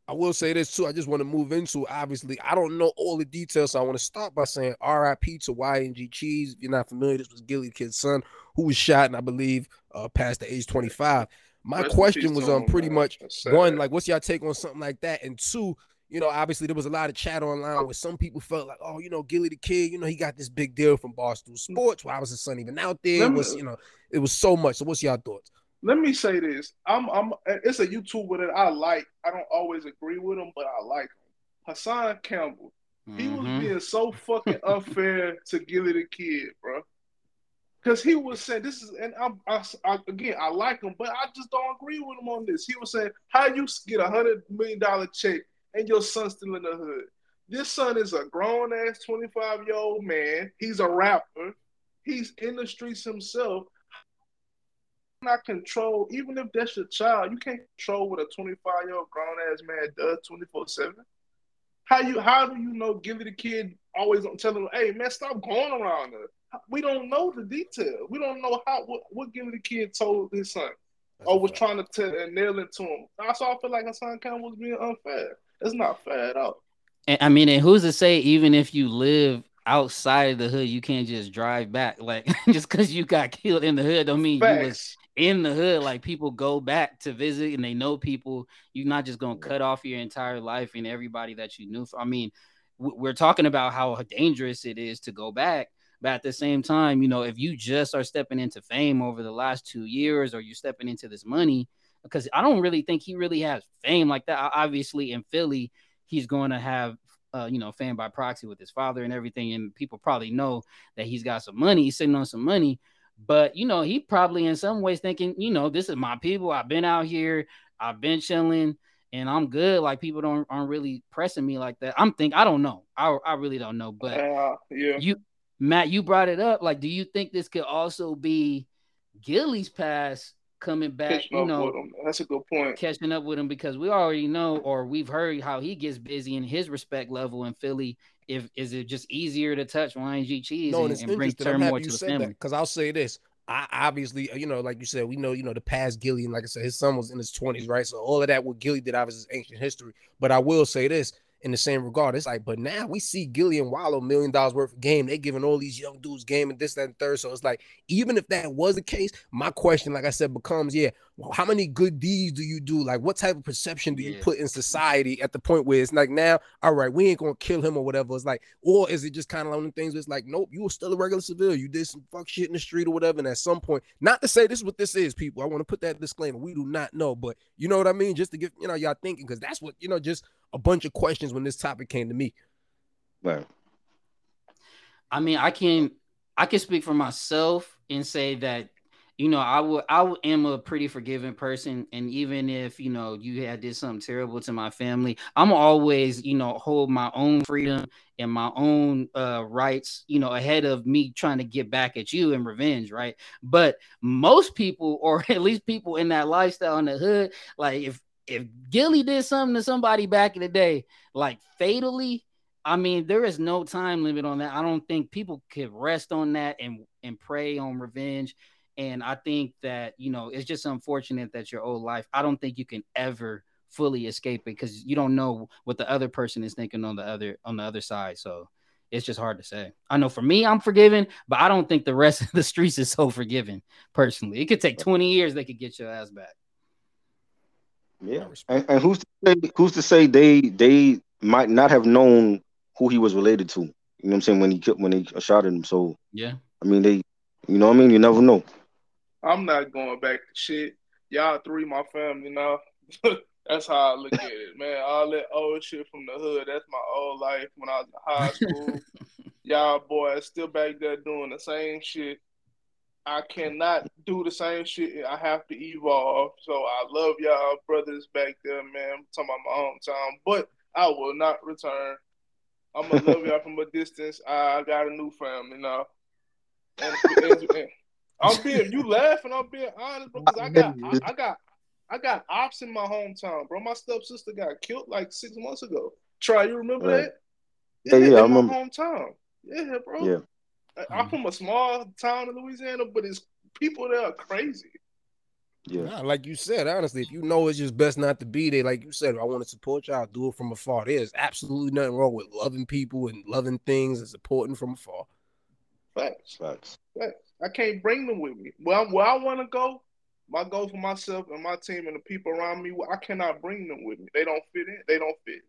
I will say this too. I just want to move into obviously. I don't know all the details, so I want to start by saying R.I.P. to YNG Cheese. If you're not familiar, this was Gillie Kid's son who was shot, and I believe uh, past the age 25. My Rest question was to um pretty much one like what's y'all take on something like that, and two, you know, obviously there was a lot of chat online where some people felt like, oh, you know, Gillie the kid, you know, he got this big deal from Barstool Sports. Why was his son even out there? It was you know, it was so much. So what's y'all thoughts? Let me say this. I'm I'm it's a YouTuber that I like. I don't always agree with him, but I like him. Hassan Campbell. He was Mhm. being so fucking unfair to Gillie the Kid, bro. Because he was saying this is, and I'm I, I- again I like him, but I just don't agree with him on this. He was saying how you get a hundred million dollar check and your son's still in the hood. This son is a grown ass twenty five year old man. He's a rapper. He's in the streets himself. Not control, even if that's your child, you can't control what a 25 year old grown ass man does 24 7. How you how do you know Gillie the kid always on telling him, hey man, stop going around her? We don't know the detail. We don't know how what, what Gillie the kid told his son That's or was fact. trying to tell and nail it to him. That's why I feel like Hassan Khan was being unfair. It's not fair at all. And, I mean, and who's to say even if you live outside of the hood, you can't just drive back? Like just because you got killed in the hood, don't mean you was Facts. In the hood. Like people go back to visit and they know people. You're not just gonna cut off your entire life and everybody that you knew. I mean, we're talking about how dangerous it is to go back. But at the same time, you know, if you just are stepping into fame over the last two years, or you're stepping into this money, because I don't really think he really has fame like that. Obviously, in Philly, he's going to have, uh, you know, fame by proxy with his father and everything, and people probably know that he's got some money. He's sitting on some money, but you know, he probably in some ways thinking, you know, this is my people. I've been out here, I've been chilling, and I'm good. Like people don't aren't really pressing me like that. I'm think I don't know. I I really don't know, but Uh, yeah. you Matt, you brought it up. Like, do you think this could also be Gillie's pass coming back? Catching You know. That's a good point. catching up with him because we already know or we've heard how he gets busy in his respect level in Philly. If is it just easier to touch YNG cheese No, and and, it's and bring interesting. I'm turmoil to you the family? that because I'll say this. I obviously, uh, you know, like you said, we know, you know, the past Gillie, and like I said, his son was in his 20s, right? So all of that with Gillie did obviously is ancient history. But I will say this in the same regard. It's like, but now we see Gillie and Wallo million dollars worth of game. They giving all these young dudes game and this, that, and third. So it's like, even if that was the case, my question, like I said, becomes, yeah, well, how many good deeds do you do? Like, what type of perception do you Yeah. put in society at the point where it's like now, all right, we ain't gonna kill him or whatever. It's like, or is it just kind of one of the things where it's like, nope, you were still a regular civilian. You did some fuck shit in the street or whatever. And at some point, not to say this is what this is, people. I want to put that disclaimer. We do not know, but you know what I mean? Just to get you know, y'all thinking, because that's what you know, just a bunch of questions when this topic came to me. Right. I mean, I can I can speak for myself and say that you know I would I would- am a pretty forgiving person, and even if you know you had did something terrible to my family, I'm always you know hold my own freedom and my own uh, rights, you know, ahead of me trying to get back at you in revenge, right? But most people, or at least people in that lifestyle in the hood, like if if Gillie did something to somebody back in the day, like fatally, I mean, there is no time limit on that. I don't think people could rest on that and and prey on revenge. And I think that you know it's just unfortunate that your old life. I don't think you can ever fully escape it because you don't know what the other person is thinking on the other on the other side. So it's just hard to say. I know for me, I'm forgiven, but I don't think the rest of the streets is so forgiving. Personally, it could take 20 years. They could get your ass back. Yeah. And, and who's to say, who's to say they they might not have known who he was related to? You know what I'm saying when he killed when they shot at him. So Yeah. I mean they, you know what I mean. You never know. I'm not going back to shit. Y'all three, my family now. that's how I look at it, man. All that old shit from the hood, that's my old life when I was in high school. Y'all boys still back there doing the same shit. I cannot do the same shit. I have to evolve. So I love y'all brothers back there, man. I'm talking about my hometown, but I will not return. I'm gonna love y'all from a distance. I got a new family now. And, and- and- I'm being you laughing. I'm being honest, bro. 'cause I got I, I got I got ops in my hometown, bro. My stepsister got killed like six months ago. Try, you remember Right. that? Yeah, yeah, I in my remember. hometown. Yeah, bro. Yeah. I- I'm from a small town in Louisiana, but it's people there are crazy. Yeah. Nah, like you said, honestly, if you know it's just best not to be there, like you said, I want to support y'all, do it from afar. There's absolutely nothing wrong with loving people and loving things and supporting from afar. Facts. Facts. Facts. I can't bring them with me. Where, I'm- where I want to go, my goal for myself and my team and the people around me, I cannot bring them with me. They don't fit in. They don't fit.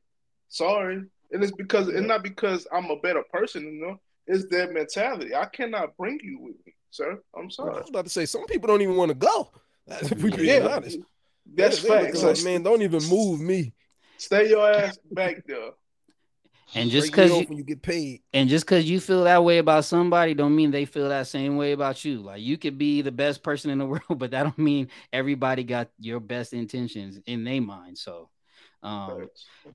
Sorry. And it's because it's not because I'm a better person than them. It's their mentality. I cannot bring you with me, sir. I'm sorry. I was about to say some people don't even want to go. If we being Yeah, honest, that's They- they facts. like, man, don't even move me. stay your ass back there. And just because you you get paid, and just because you feel that way about somebody, don't mean they feel that same way about you. Like you could be the best person in the world, but that don't mean everybody got your best intentions in their mind. So, um,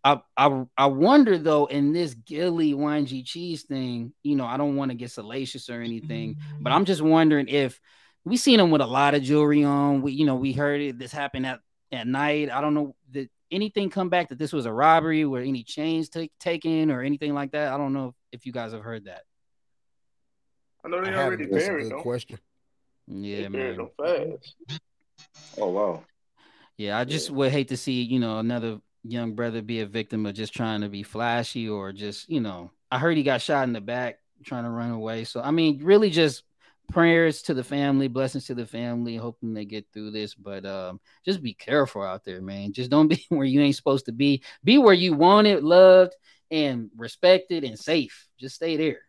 I, I I wonder though in this Gillie YG cheese thing, you know, I don't want to get salacious or anything, but I'm just wondering if we seen him with a lot of jewelry on. We you know we heard it. This happened at at night. I don't know that anything come back that this was a robbery, were any chains take taken or anything like that. I don't know if you guys have heard that. I know they haven't. already That's a buried good them. question. Yeah, They buried man. them fast. Oh wow. Yeah, I just would hate to see, you know, another young brother be a victim of just trying to be flashy or just, you know, I heard he got shot in the back trying to run away. So, I mean, really just prayers to the family, blessings to the family, hoping they get through this. But um, just be careful out there, man. Just don't be where you ain't supposed to be. Be where you wanted, loved, and respected and safe. Just stay there.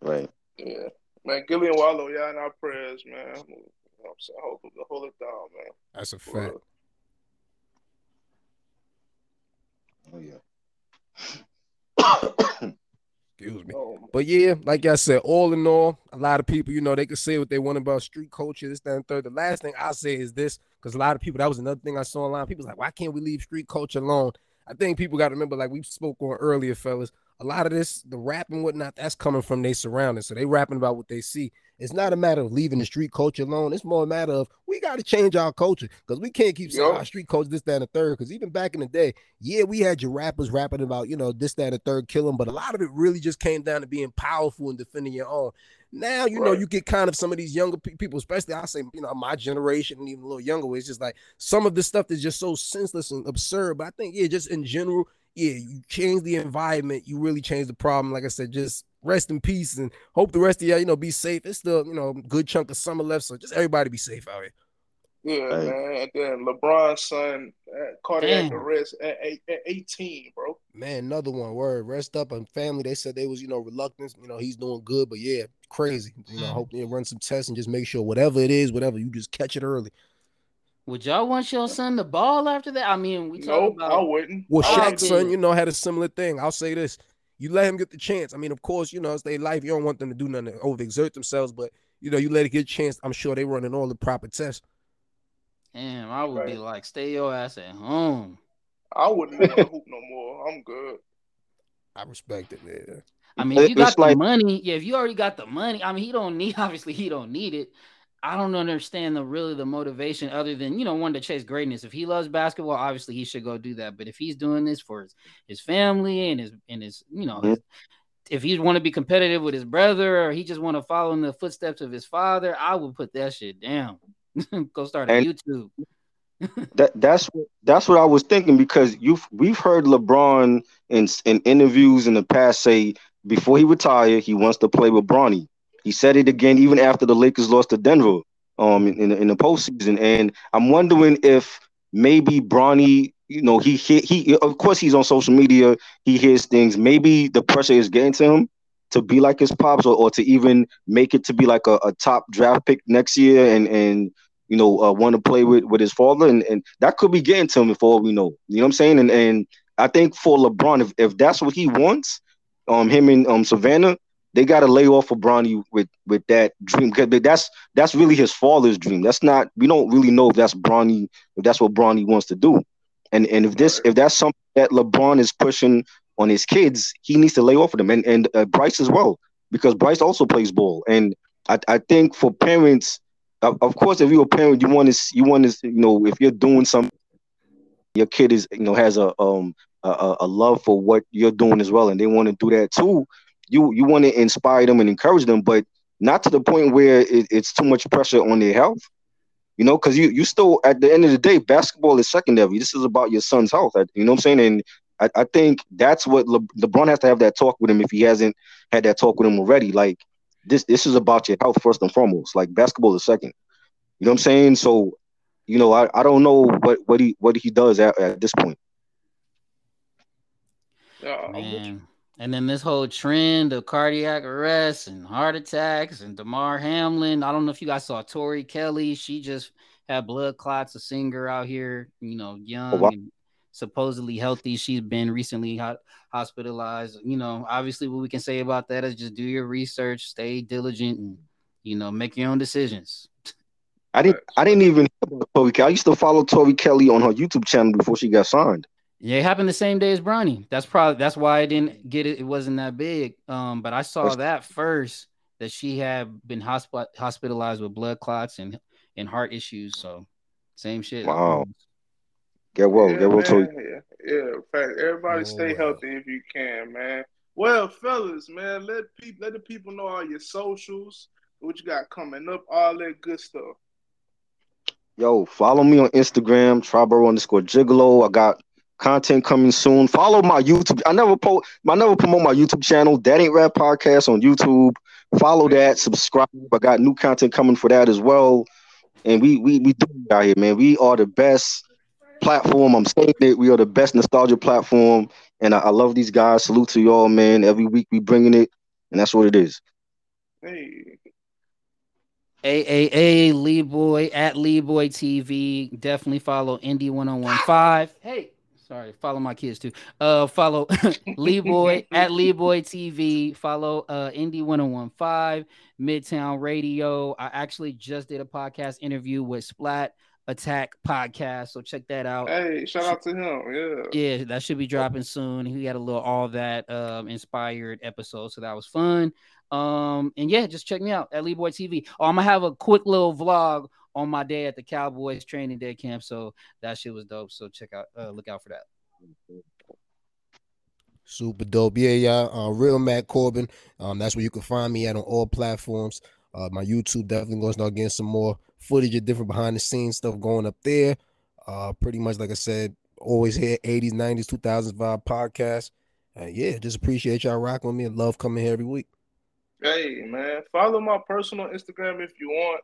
Right. Yeah. Man, Gillie and Wallo, y'all in our prayers, man. You know what I'm saying? Hold, hold it down, man. That's a fact. Oh yeah. Excuse me. Oh, But yeah, like I said, all in all, a lot of people, you know, they can say what they want about street culture, this, that, and third. The last thing I say is this, because a lot of people, that was another thing I saw online. People's like, why can't we leave street culture alone? I think people got to remember, like we spoke on earlier, fellas, a lot of this, the rap and whatnot, that's coming from their surroundings. So they rapping about what they see. It's not a matter of leaving the street culture alone. It's more a matter of we got to change our culture because we can't keep saying Yup. our street culture, this, that, and the third. Because even back in the day, yeah, we had your rappers rapping about, you know, this, that, and the third, killing, but a lot of it really just came down to being powerful and defending your own. Now, you know, you get kind of some of these younger pe- people, especially I say, you know, my generation and even a little younger, where it's just like some of this stuff is just so senseless and absurd. But I think, yeah, just in general, yeah, you change the environment, you really change the problem. Like I said, just rest in peace and hope the rest of y'all, you know, be safe. It's still, you know, a good chunk of summer left. So just everybody be safe out here. Yeah, Right. man. And then LeBron's son uh, had cardiac Damn. arrest at, eight, at 18, bro. Man, another one word. Rest up and family. They said they was, you know, reluctant. You know, he's doing good, but yeah, crazy. You know, mm. hope they run some tests and just make sure whatever it is, whatever you just catch it early. Would y'all want your son to ball after that? I mean, we No, talk I about wouldn't. Well, Shaq's son, you know, had a similar thing. I'll say this: you let him get the chance. I mean, of course, you know, it's their life. You don't want them to do nothing to overexert themselves, but you know, you let it get a chance. I'm sure they're running all the proper tests. damn, I would be like, stay your ass at home. I wouldn't want to hoop no more. I'm good. I respect it, man. I mean, if you got it's the like- money, yeah, if you already got the money, I mean, he don't need obviously he don't need it. I don't understand the really the motivation other than you know one to chase greatness. If he loves basketball, obviously he should go do that. But if he's doing this for his, his family and his and his you know his, if he want to be competitive with his brother or he just want to follow in the footsteps of his father, I would put that shit down. go start a YouTube. that that's what that's what I was thinking because you've we've heard LeBron in in interviews in the past say before he retired he wants to play with Bronny. He said it again even after the Lakers lost to Denver um in, in the postseason, and I'm wondering if maybe Bronny, you know, he he, he of course he's on social media, he hears things. Maybe the pressure is getting to him to be like his pops or, or to even make it to be like a, a top draft pick next year and and you know, uh, want to play with with his father, and, and that could be getting to him for all we know. You know what I'm saying? And and I think for LeBron, if, if that's what he wants, um, him and um Savannah, they got to lay off of Bronny with with that dream because that's that's really his father's dream. That's not. We don't really know if that's Bronny, if that's what Bronny wants to do. And and if this if that's something that LeBron is pushing on his kids, he needs to lay off of them, and and uh, Bryce as well because Bryce also plays ball. And I I think for parents of, of course, if you're a parent, you want to you want to you know if you're doing something, your kid is you know has a um a, a love for what you're doing as well, and they want to do that too. You you want to inspire them and encourage them, but not to the point where it, it's too much pressure on their health. You know, because you you still at the end of the day, basketball is secondary. This is about your son's health. You know what I'm saying? And I, I think that's what Le, LeBron has to have that talk with him if he hasn't had that talk with him already. Like this this is about your health first and foremost. Like basketball is second. You know what I'm saying? So, you know, I, I don't know what, what he what he does at, at this point. Yeah, I'm with you. Man. And then this whole trend of cardiac arrests and heart attacks and Damar Hamlin. I don't know if you guys saw Tori Kelly. She just had blood clots, a singer out here, you know, oh, young wow. and supposedly healthy. She's been recently ho- hospitalized. You know, obviously, what we can say about that is just do your research, stay diligent, and you know, make your own decisions. I didn't. I didn't even hear about Tori Kelly. I used to follow Tori Kelly on her YouTube channel before she got signed. Yeah, it happened the same day as Bronny. That's probably that's why I didn't get it. It wasn't that big. Um, but I saw That's- that first that she had been hospi- hospitalized with blood clots and and heart issues. So same shit. Wow. Get well. yeah, get well, Tori. man, yeah, yeah. In fact, everybody stay Lord. healthy if you can, man. Well, fellas, man, let people let the people know all your socials, what you got coming up, all that good stuff. Yo, follow me on Instagram, Triborough underscore Gigolo. I got content coming soon. Follow my YouTube. I never post. I never promote my YouTube channel. That ain't rap podcast on YouTube. Follow that. Subscribe. I got new content coming for that as well. And we we we do it out here, man. We are the best platform. I'm saying it. We are the best nostalgia platform. And I, I love these guys. Salute to y'all, man. Every week we bringing it, and that's what it is. Hey, AAA Lee Boy at Lee Boy TV. Definitely follow Indy 1015. Hey, sorry, follow my kids too. Uh follow Lee Boy at Lee Boy TV. Follow uh Indy 1015, Midtown Radio. I actually just did a podcast interview with Splat Attack Podcast. So check that out. hey, shout out to him. Yeah. Yeah, that should be dropping soon. He had a little all that um inspired episode, so that was fun. Um, and yeah, just check me out at Lee Boy TV. Oh, I'm gonna have a quick little vlog on my day at the Cowboys training day camp. So that shit was dope. So check out, uh, look out for that. Super dope. Yeah, y'all. Uh, Real Matt Corbin. Um, that's where you can find me at on all platforms. Uh, my YouTube definitely gonna start getting some more footage of different behind the scenes stuff going up there. Uh, pretty much like I said, always here 80s, 90s, 2000s vibe podcast. Uh, yeah, just appreciate y'all rocking with me and love coming here every week. Hey, man, follow my personal Instagram if you want.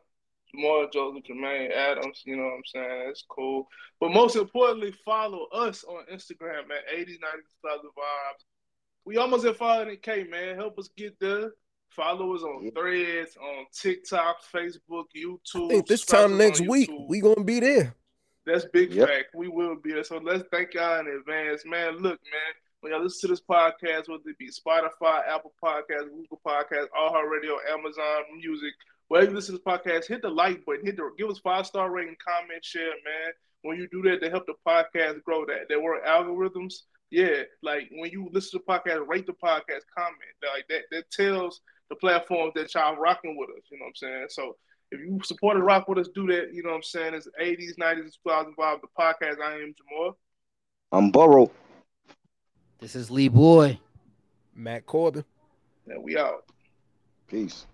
Jamal Joseph Jermaine Adams, you know what I'm saying? It's cool. But most importantly, follow us on Instagram at 80s, 90s, 2000 Vibes. We almost at 500K, man. Help us get there. Follow us on threads, on TikTok, Facebook, YouTube. I think this time next week we gonna be there. That's big Yep. fact. We will be there. So let's thank y'all in advance. Man, look, man, when y'all listen to this podcast, whether it be Spotify, Apple Podcasts, Google Podcasts, iHeartRadio, Amazon Music, wherever you listen to this podcast, hit the like button, hit the give us five star rating, comment, share, man. When you do that, to help the podcast grow. That that were algorithms. Yeah, like when you listen to the podcast, rate the podcast, comment. Like that that tells the platforms that y'all rocking with us. You know what I'm saying? So if you support and rock with us, do that. You know what I'm saying? It's 80s, 90s, 2005, the podcast. I am Jamal. I'm Burrow. This is Lee Boy. Matt Corbin. And we out. Peace.